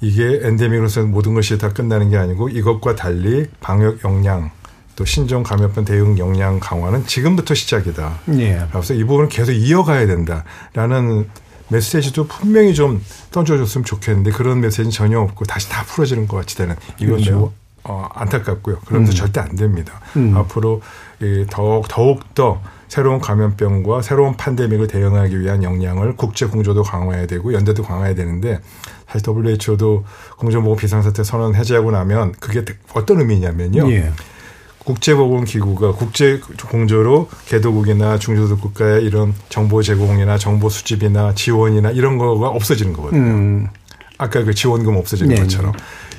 이게 엔데믹으로서 모든 것이 다 끝나는 게 아니고 이것과 달리 방역 역량 또 신종 감염병 대응 역량 강화는 지금부터 시작이다. 예. 그래서 이 부분을 계속 이어가야 된다라는 메시지도 분명히 좀 던져줬으면 좋겠는데 그런 메시지는 전혀 없고 다시 다 풀어지는 것 같이 되는 이건 그렇죠. 매우 어, 안타깝고요. 그러면서 음. 절대 안 됩니다. 음. 앞으로 이 더욱 더욱 더 새로운 감염병과 새로운 팬데믹을 대응하기 위한 역량을 국제 공조도 강화해야 되고 연대도 강화해야 되는데 사실 WHO도 공정보건 비상사태 선언 해제하고 나면 그게 어떤 의미냐면요. 예. 국제보건기구가 국제 공조로 개도국이나 중소득 국가의 이런 정보 제공이나 정보 수집이나 지원이나 이런 거가 없어지는 거거든요. 음. 아까 그 지원금 없어지는 네. 것처럼.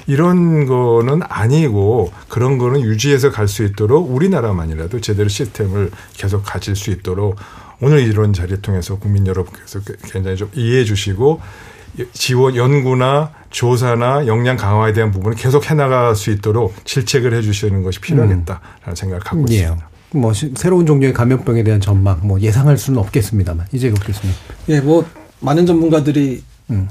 이런 거는 아니고 그런 거는 유지해서 갈 수 있도록 우리나라만이라도 제대로 시스템을 계속 가질 수 있도록 오늘 이런 자리를 통해서 국민 여러분께서 굉장히 좀 이해해 주시고 지원 연구나 조사나 역량 강화에 대한 부분을 계속 해나갈 수 있도록 질책을 해 주시는 것이 필요하겠다라는 음. 생각을 갖고 예. 있습니다. 뭐 새로운 종류의 감염병에 대한 전망 뭐 예상할 수는 없겠습니다만 이제 그렇겠습니다. 예, 뭐 많은 전문가들이 음.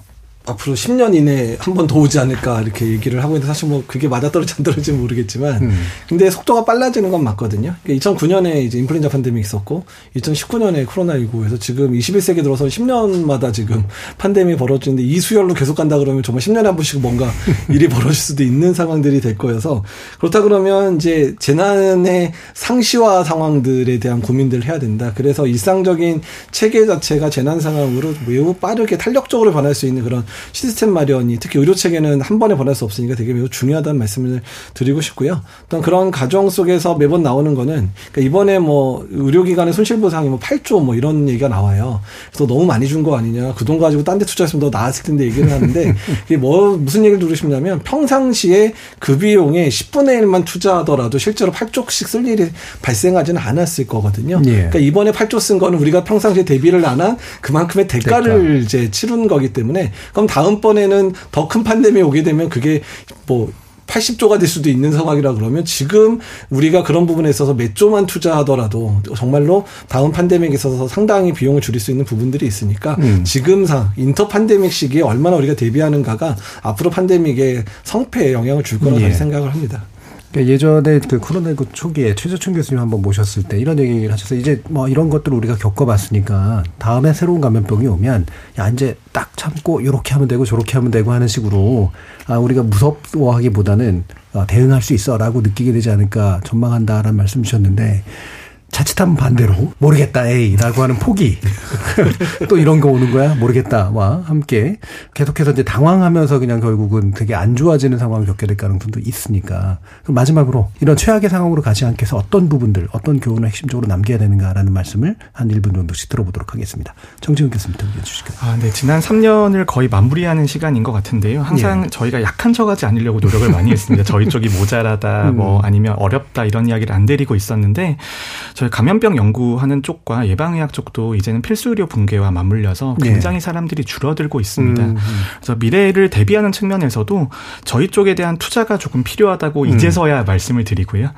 앞으로 10년 이내에 한 번 더 오지 않을까 이렇게 얘기를 하고 있는데 사실 뭐 그게 맞아떨어지 안 떨어지는 모르겠지만 음. 근데 속도가 빨라지는 건 맞거든요. 그러니까 2009년에 이제 인플루엔자 팬데믹 있었고 2019년에 코로나19에서 지금 21세기 들어서 10년마다 지금 팬데믹이 벌어지는데 이 수열로 계속 간다 그러면 정말 10년에 한 번씩 뭔가 *laughs* 일이 벌어질 수도 있는 상황들이 될 거여서 그렇다 그러면 이제 재난의 상시화 상황들에 대한 고민들을 해야 된다. 그래서 일상적인 체계 자체가 재난 상황으로 매우 빠르게 탄력적으로 변할 수 있는 그런 시스템 마련이 특히 의료 체계는 한 번에 변할 수 없으니까 되게 매우 중요하다는 말씀을 드리고 싶고요. 어떤 그런 과정 속에서 매번 나오는 거는 그러니까 이번에 뭐 의료기관의 손실보상이 뭐 8조 뭐 이런 얘기가 나와요. 그래서 너무 많이 준 거 아니냐. 그 돈 가지고 딴 데 투자했으면 더 나았을 텐데 얘기를 하는데 *laughs* 이게 뭐 무슨 얘기를 싶냐면 평상시에 그 비용의 10분의 1만 투자하더라도 실제로 8조씩 쓸 일이 발생하지는 않았을 거거든요. 예. 그러니까 이번에 8조 쓴 거는 우리가 평상시에 대비를 안 한 그만큼의 대가를 대가. 이제 치른 거기 때문에 그럼 다음번에는 더 큰 판데믹이 오게 되면 그게 뭐 80조가 될 수도 있는 상황이라 그러면 지금 우리가 그런 부분에 있어서 몇 조만 투자하더라도 정말로 다음 판데믹에 있어서 상당히 비용을 줄일 수 있는 부분들이 있으니까 음. 지금 상 인터 판데믹 시기에 얼마나 우리가 대비하는가가 앞으로 판데믹의 성패에 영향을 줄 거라고 예. 생각을 합니다. 그러니까 예전에 그 코로나19 초기에 최저춘 교수님 한번 모셨을 때 이런 얘기를 하셔서 이제 뭐 이런 것들을 우리가 겪어봤으니까 다음에 새로운 감염병이 오면 야 이제 딱 참고 이렇게 하면 되고 저렇게 하면 되고 하는 식으로 아 우리가 무섭워하기보다는 어, 대응할 수 있어라고 느끼게 되지 않을까 전망한다라는 말씀 주셨는데 자칫하면 반대로 모르겠다 에이라고 하는 포기 *laughs* 또 이런 거 오는 거야 모르겠다와 함께 계속해서 이제 당황하면서 그냥 결국은 되게 안 좋아지는 상황을 겪게 될 가능성도 있으니까 그럼 마지막으로 이런 최악의 상황으로 가지 않게 해서 어떤 부분들 어떤 교훈을 핵심적으로 남겨야 되는가라는 말씀을 한 1분 정도씩 들어보도록 하겠습니다. 정지훈 교수님부터 의견 주시겠어요? 아, 네. 지난 3년을 거의 마무리하는 시간인 것 같은데요. 항상 예. 저희가 약한 척하지 않으려고 노력을 많이 했습니다. 저희 쪽이 모자라다 *laughs* 음. 뭐 아니면 어렵다 이런 이야기를 안 드리고 있었는데 저희 감염병 연구하는 쪽과 예방의학 쪽도 이제는 필수 의료 붕괴와 맞물려서 네. 굉장히 네. 사람들이 줄어들고 있습니다. 음, 음. 그래서 미래를 대비하는 측면에서도 저희 쪽에 대한 투자가 조금 필요하다고 음. 이제서야 말씀을 드리고요.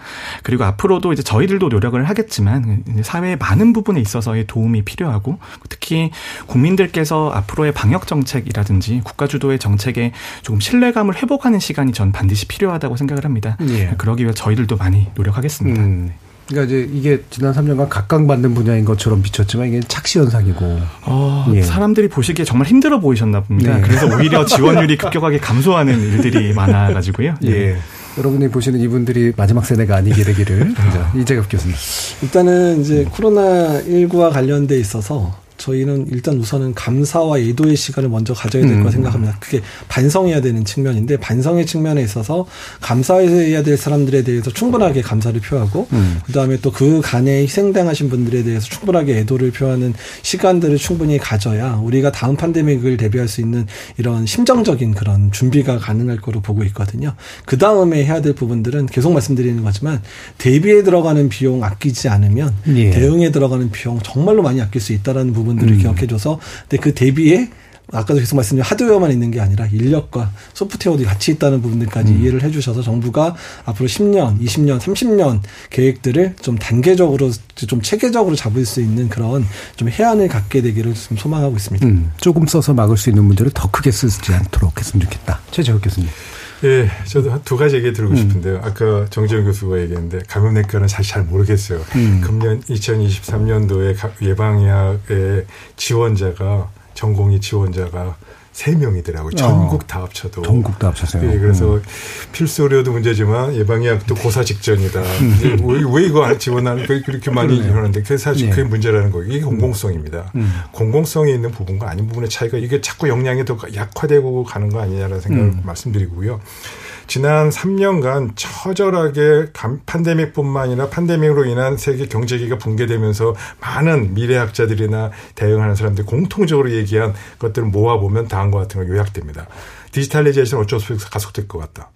그리고 앞으로도 이제 저희들도 노력을 하겠지만 사회의 많은 부분에 있어서의 도움이 필요하고 특히 국민들께서 앞으로의 방역 정책이라든지 국가 주도의 정책에 조금 신뢰감을 회복하는 시간이 전 반드시 필요하다고 생각을 합니다. 예. 그러기 위해 저희들도 많이 노력하겠습니다. 음. 그러니까 이제 이게 지난 3년간 각광받는 분야인 것처럼 비쳤지만 이게 착시 현상이고. 어, 예. 사람들이 보시기에 정말 힘들어 보이셨나 봅니다. 네. 그래서 오히려 *laughs* 지원율이 급격하게 감소하는 일들이 많아가지고요. 예. 예. 여러분이 보시는 이분들이 마지막 세대가 아니게 되기를 *laughs* 이재갑 교수님. 일단은 이제 코로나 19와 관련돼 있어서 저희는 일단 우선은 감사와 예도의 시간을 먼저 가져야 될 거라 음. 생각합니다. 그게 반성해야 되는 측면인데 반성의 측면에 있어서 감사해야 될 사람들에 대해서 충분하게 감사를 표하고 음. 그다음에 또 그 간에 희생당하신 분들에 대해서 충분하게 애도를 표하는 시간들을 충분히 가져야 우리가 다음 판데믹을 대비할 수 있는 이런 심정적인 그런 준비가 가능할 거로 보고 있거든요. 그 다음에 해야 될 부분들은 계속 말씀드리는 거지만 대비에 들어가는 비용 아끼지 않으면 예. 대응에 들어가는 비용 정말로 많이 아낄 수 있다라는 부분. 부분들을 음. 기억해줘서 근데 그 대비에 아까도 계속 말씀드린 하드웨어만 있는 게 아니라 인력과 소프트웨어도 같이 있다는 부분들까지 음. 이해를 해주셔서 정부가 앞으로 10년, 20년, 30년 계획들을 좀 단계적으로 좀 체계적으로 잡을 수 있는 그런 좀 해안을 갖게 되기를 좀 소망하고 있습니다. 음. 조금 써서 막을 수 있는 문제를 더 크게 쓰지 않도록 했으면 좋겠다. 최재혁 교수님. 예, 저도 한 두 가지 얘기 드리고 음. 싶은데요. 아까 정재영 교수가 얘기했는데 감염내과는 사실 잘 모르겠어요. 음. 금년 2023년도에 예방의학의 지원자가 전공의 지원자가 세 명이더라고요. 전국 다 합쳐도. 전국 다 합쳐서요. 예, 그래서 음. 필수 의료도 문제지만 예방의학도 고사 직전이다. *laughs* 음. 왜, 왜 이거 지원하는 그렇게 많이 일어나는데 그게 사실 네. 그게 문제라는 거예요. 이게 공공성입니다. 음. 공공성이 있는 부분과 아닌 부분의 차이가 이게 자꾸 역량이 더 약화되고 가는 거 아니냐라는 생각을 음. 말씀드리고요. 지난 3년간 처절하게 팬데믹뿐만 아니라 팬데믹으로 인한 세계 경제가 붕괴되면서 많은 미래학자들이나 대응하는 사람들이 공통적으로 얘기한 것들을 모아보면 다음과 같은 거 요약됩니다. digitalization 어쩔 수 없이 가속될 것 같다.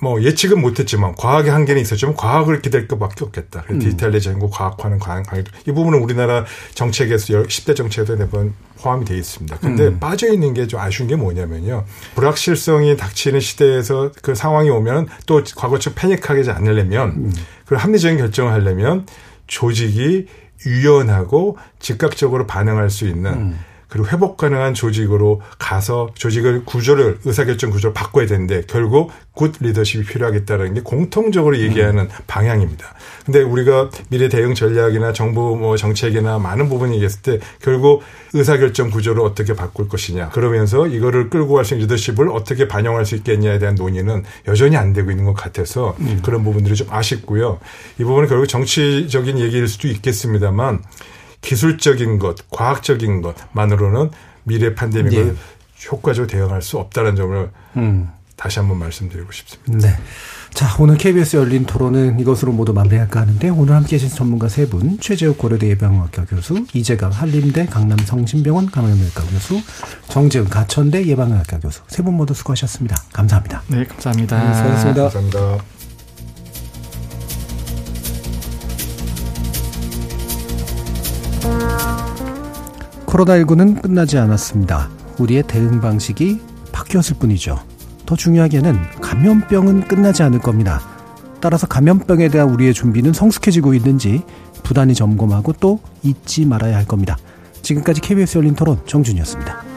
뭐 예측은 못했지만 과학의 한계는 있었지만 과학을 기댈 것밖에 없겠다. 음. digitalization과 과학화는 과학 이 부분은 우리나라 정책에서 10대 정책에도 매번 포함이 되어 있습니다. 근데 음. 빠져 있는 게 좀 아쉬운 게 뭐냐면요. 불확실성이 닥치는 시대에서 그 상황이 오면 또 과거처럼 패닉하지 않으려면 음. 그 합리적인 결정을 하려면 조직이 유연하고 즉각적으로 반응할 수 있는 음. 그리고 회복 가능한 조직으로 가서 조직을 구조를 의사결정 구조를 바꿔야 되는데 결국 good leadership이 필요하겠다는 게 공통적으로 얘기하는 음. 방향입니다. 근데 우리가 미래 대응 전략이나 정부 뭐 정책이나 많은 부분이 얘기했을 때 결국 의사결정 구조를 어떻게 바꿀 것이냐 그러면서 이거를 끌고 갈 수 있는 리더십을 어떻게 반영할 수 있겠냐에 대한 논의는 여전히 안 되고 있는 것 같아서 음. 그런 부분들이 좀 아쉽고요. 이 부분은 결국 정치적인 얘기일 수도 있겠습니다만 기술적인 것, 과학적인 것만으로는 미래 팬데믹을 네. 효과적으로 대응할 수 없다는 점을 음. 다시 한번 말씀드리고 싶습니다. 네. 자, 오늘 KBS 열린 토론은 이것으로 모두 마무리할까 하는데 오늘 함께 해주신 전문가 세 분, 최재욱 고려대 예방학과 교수, 이재갑 한림대 강남성심병원 감염외과 교수, 정재훈 가천대 예방학과 교수 세 분 모두 수고하셨습니다. 감사합니다. 네, 감사합니다. 네, 수고하셨습니다. 감사합니다. 코로나19는 끝나지 않았습니다. 우리의 대응 방식이 바뀌었을 뿐이죠. 더 중요하게는 감염병은 끝나지 않을 겁니다. 따라서 감염병에 대한 우리의 준비는 성숙해지고 있는지 부단히 점검하고 또 잊지 말아야 할 겁니다. 지금까지 KBS 열린 토론 정준이었습니다.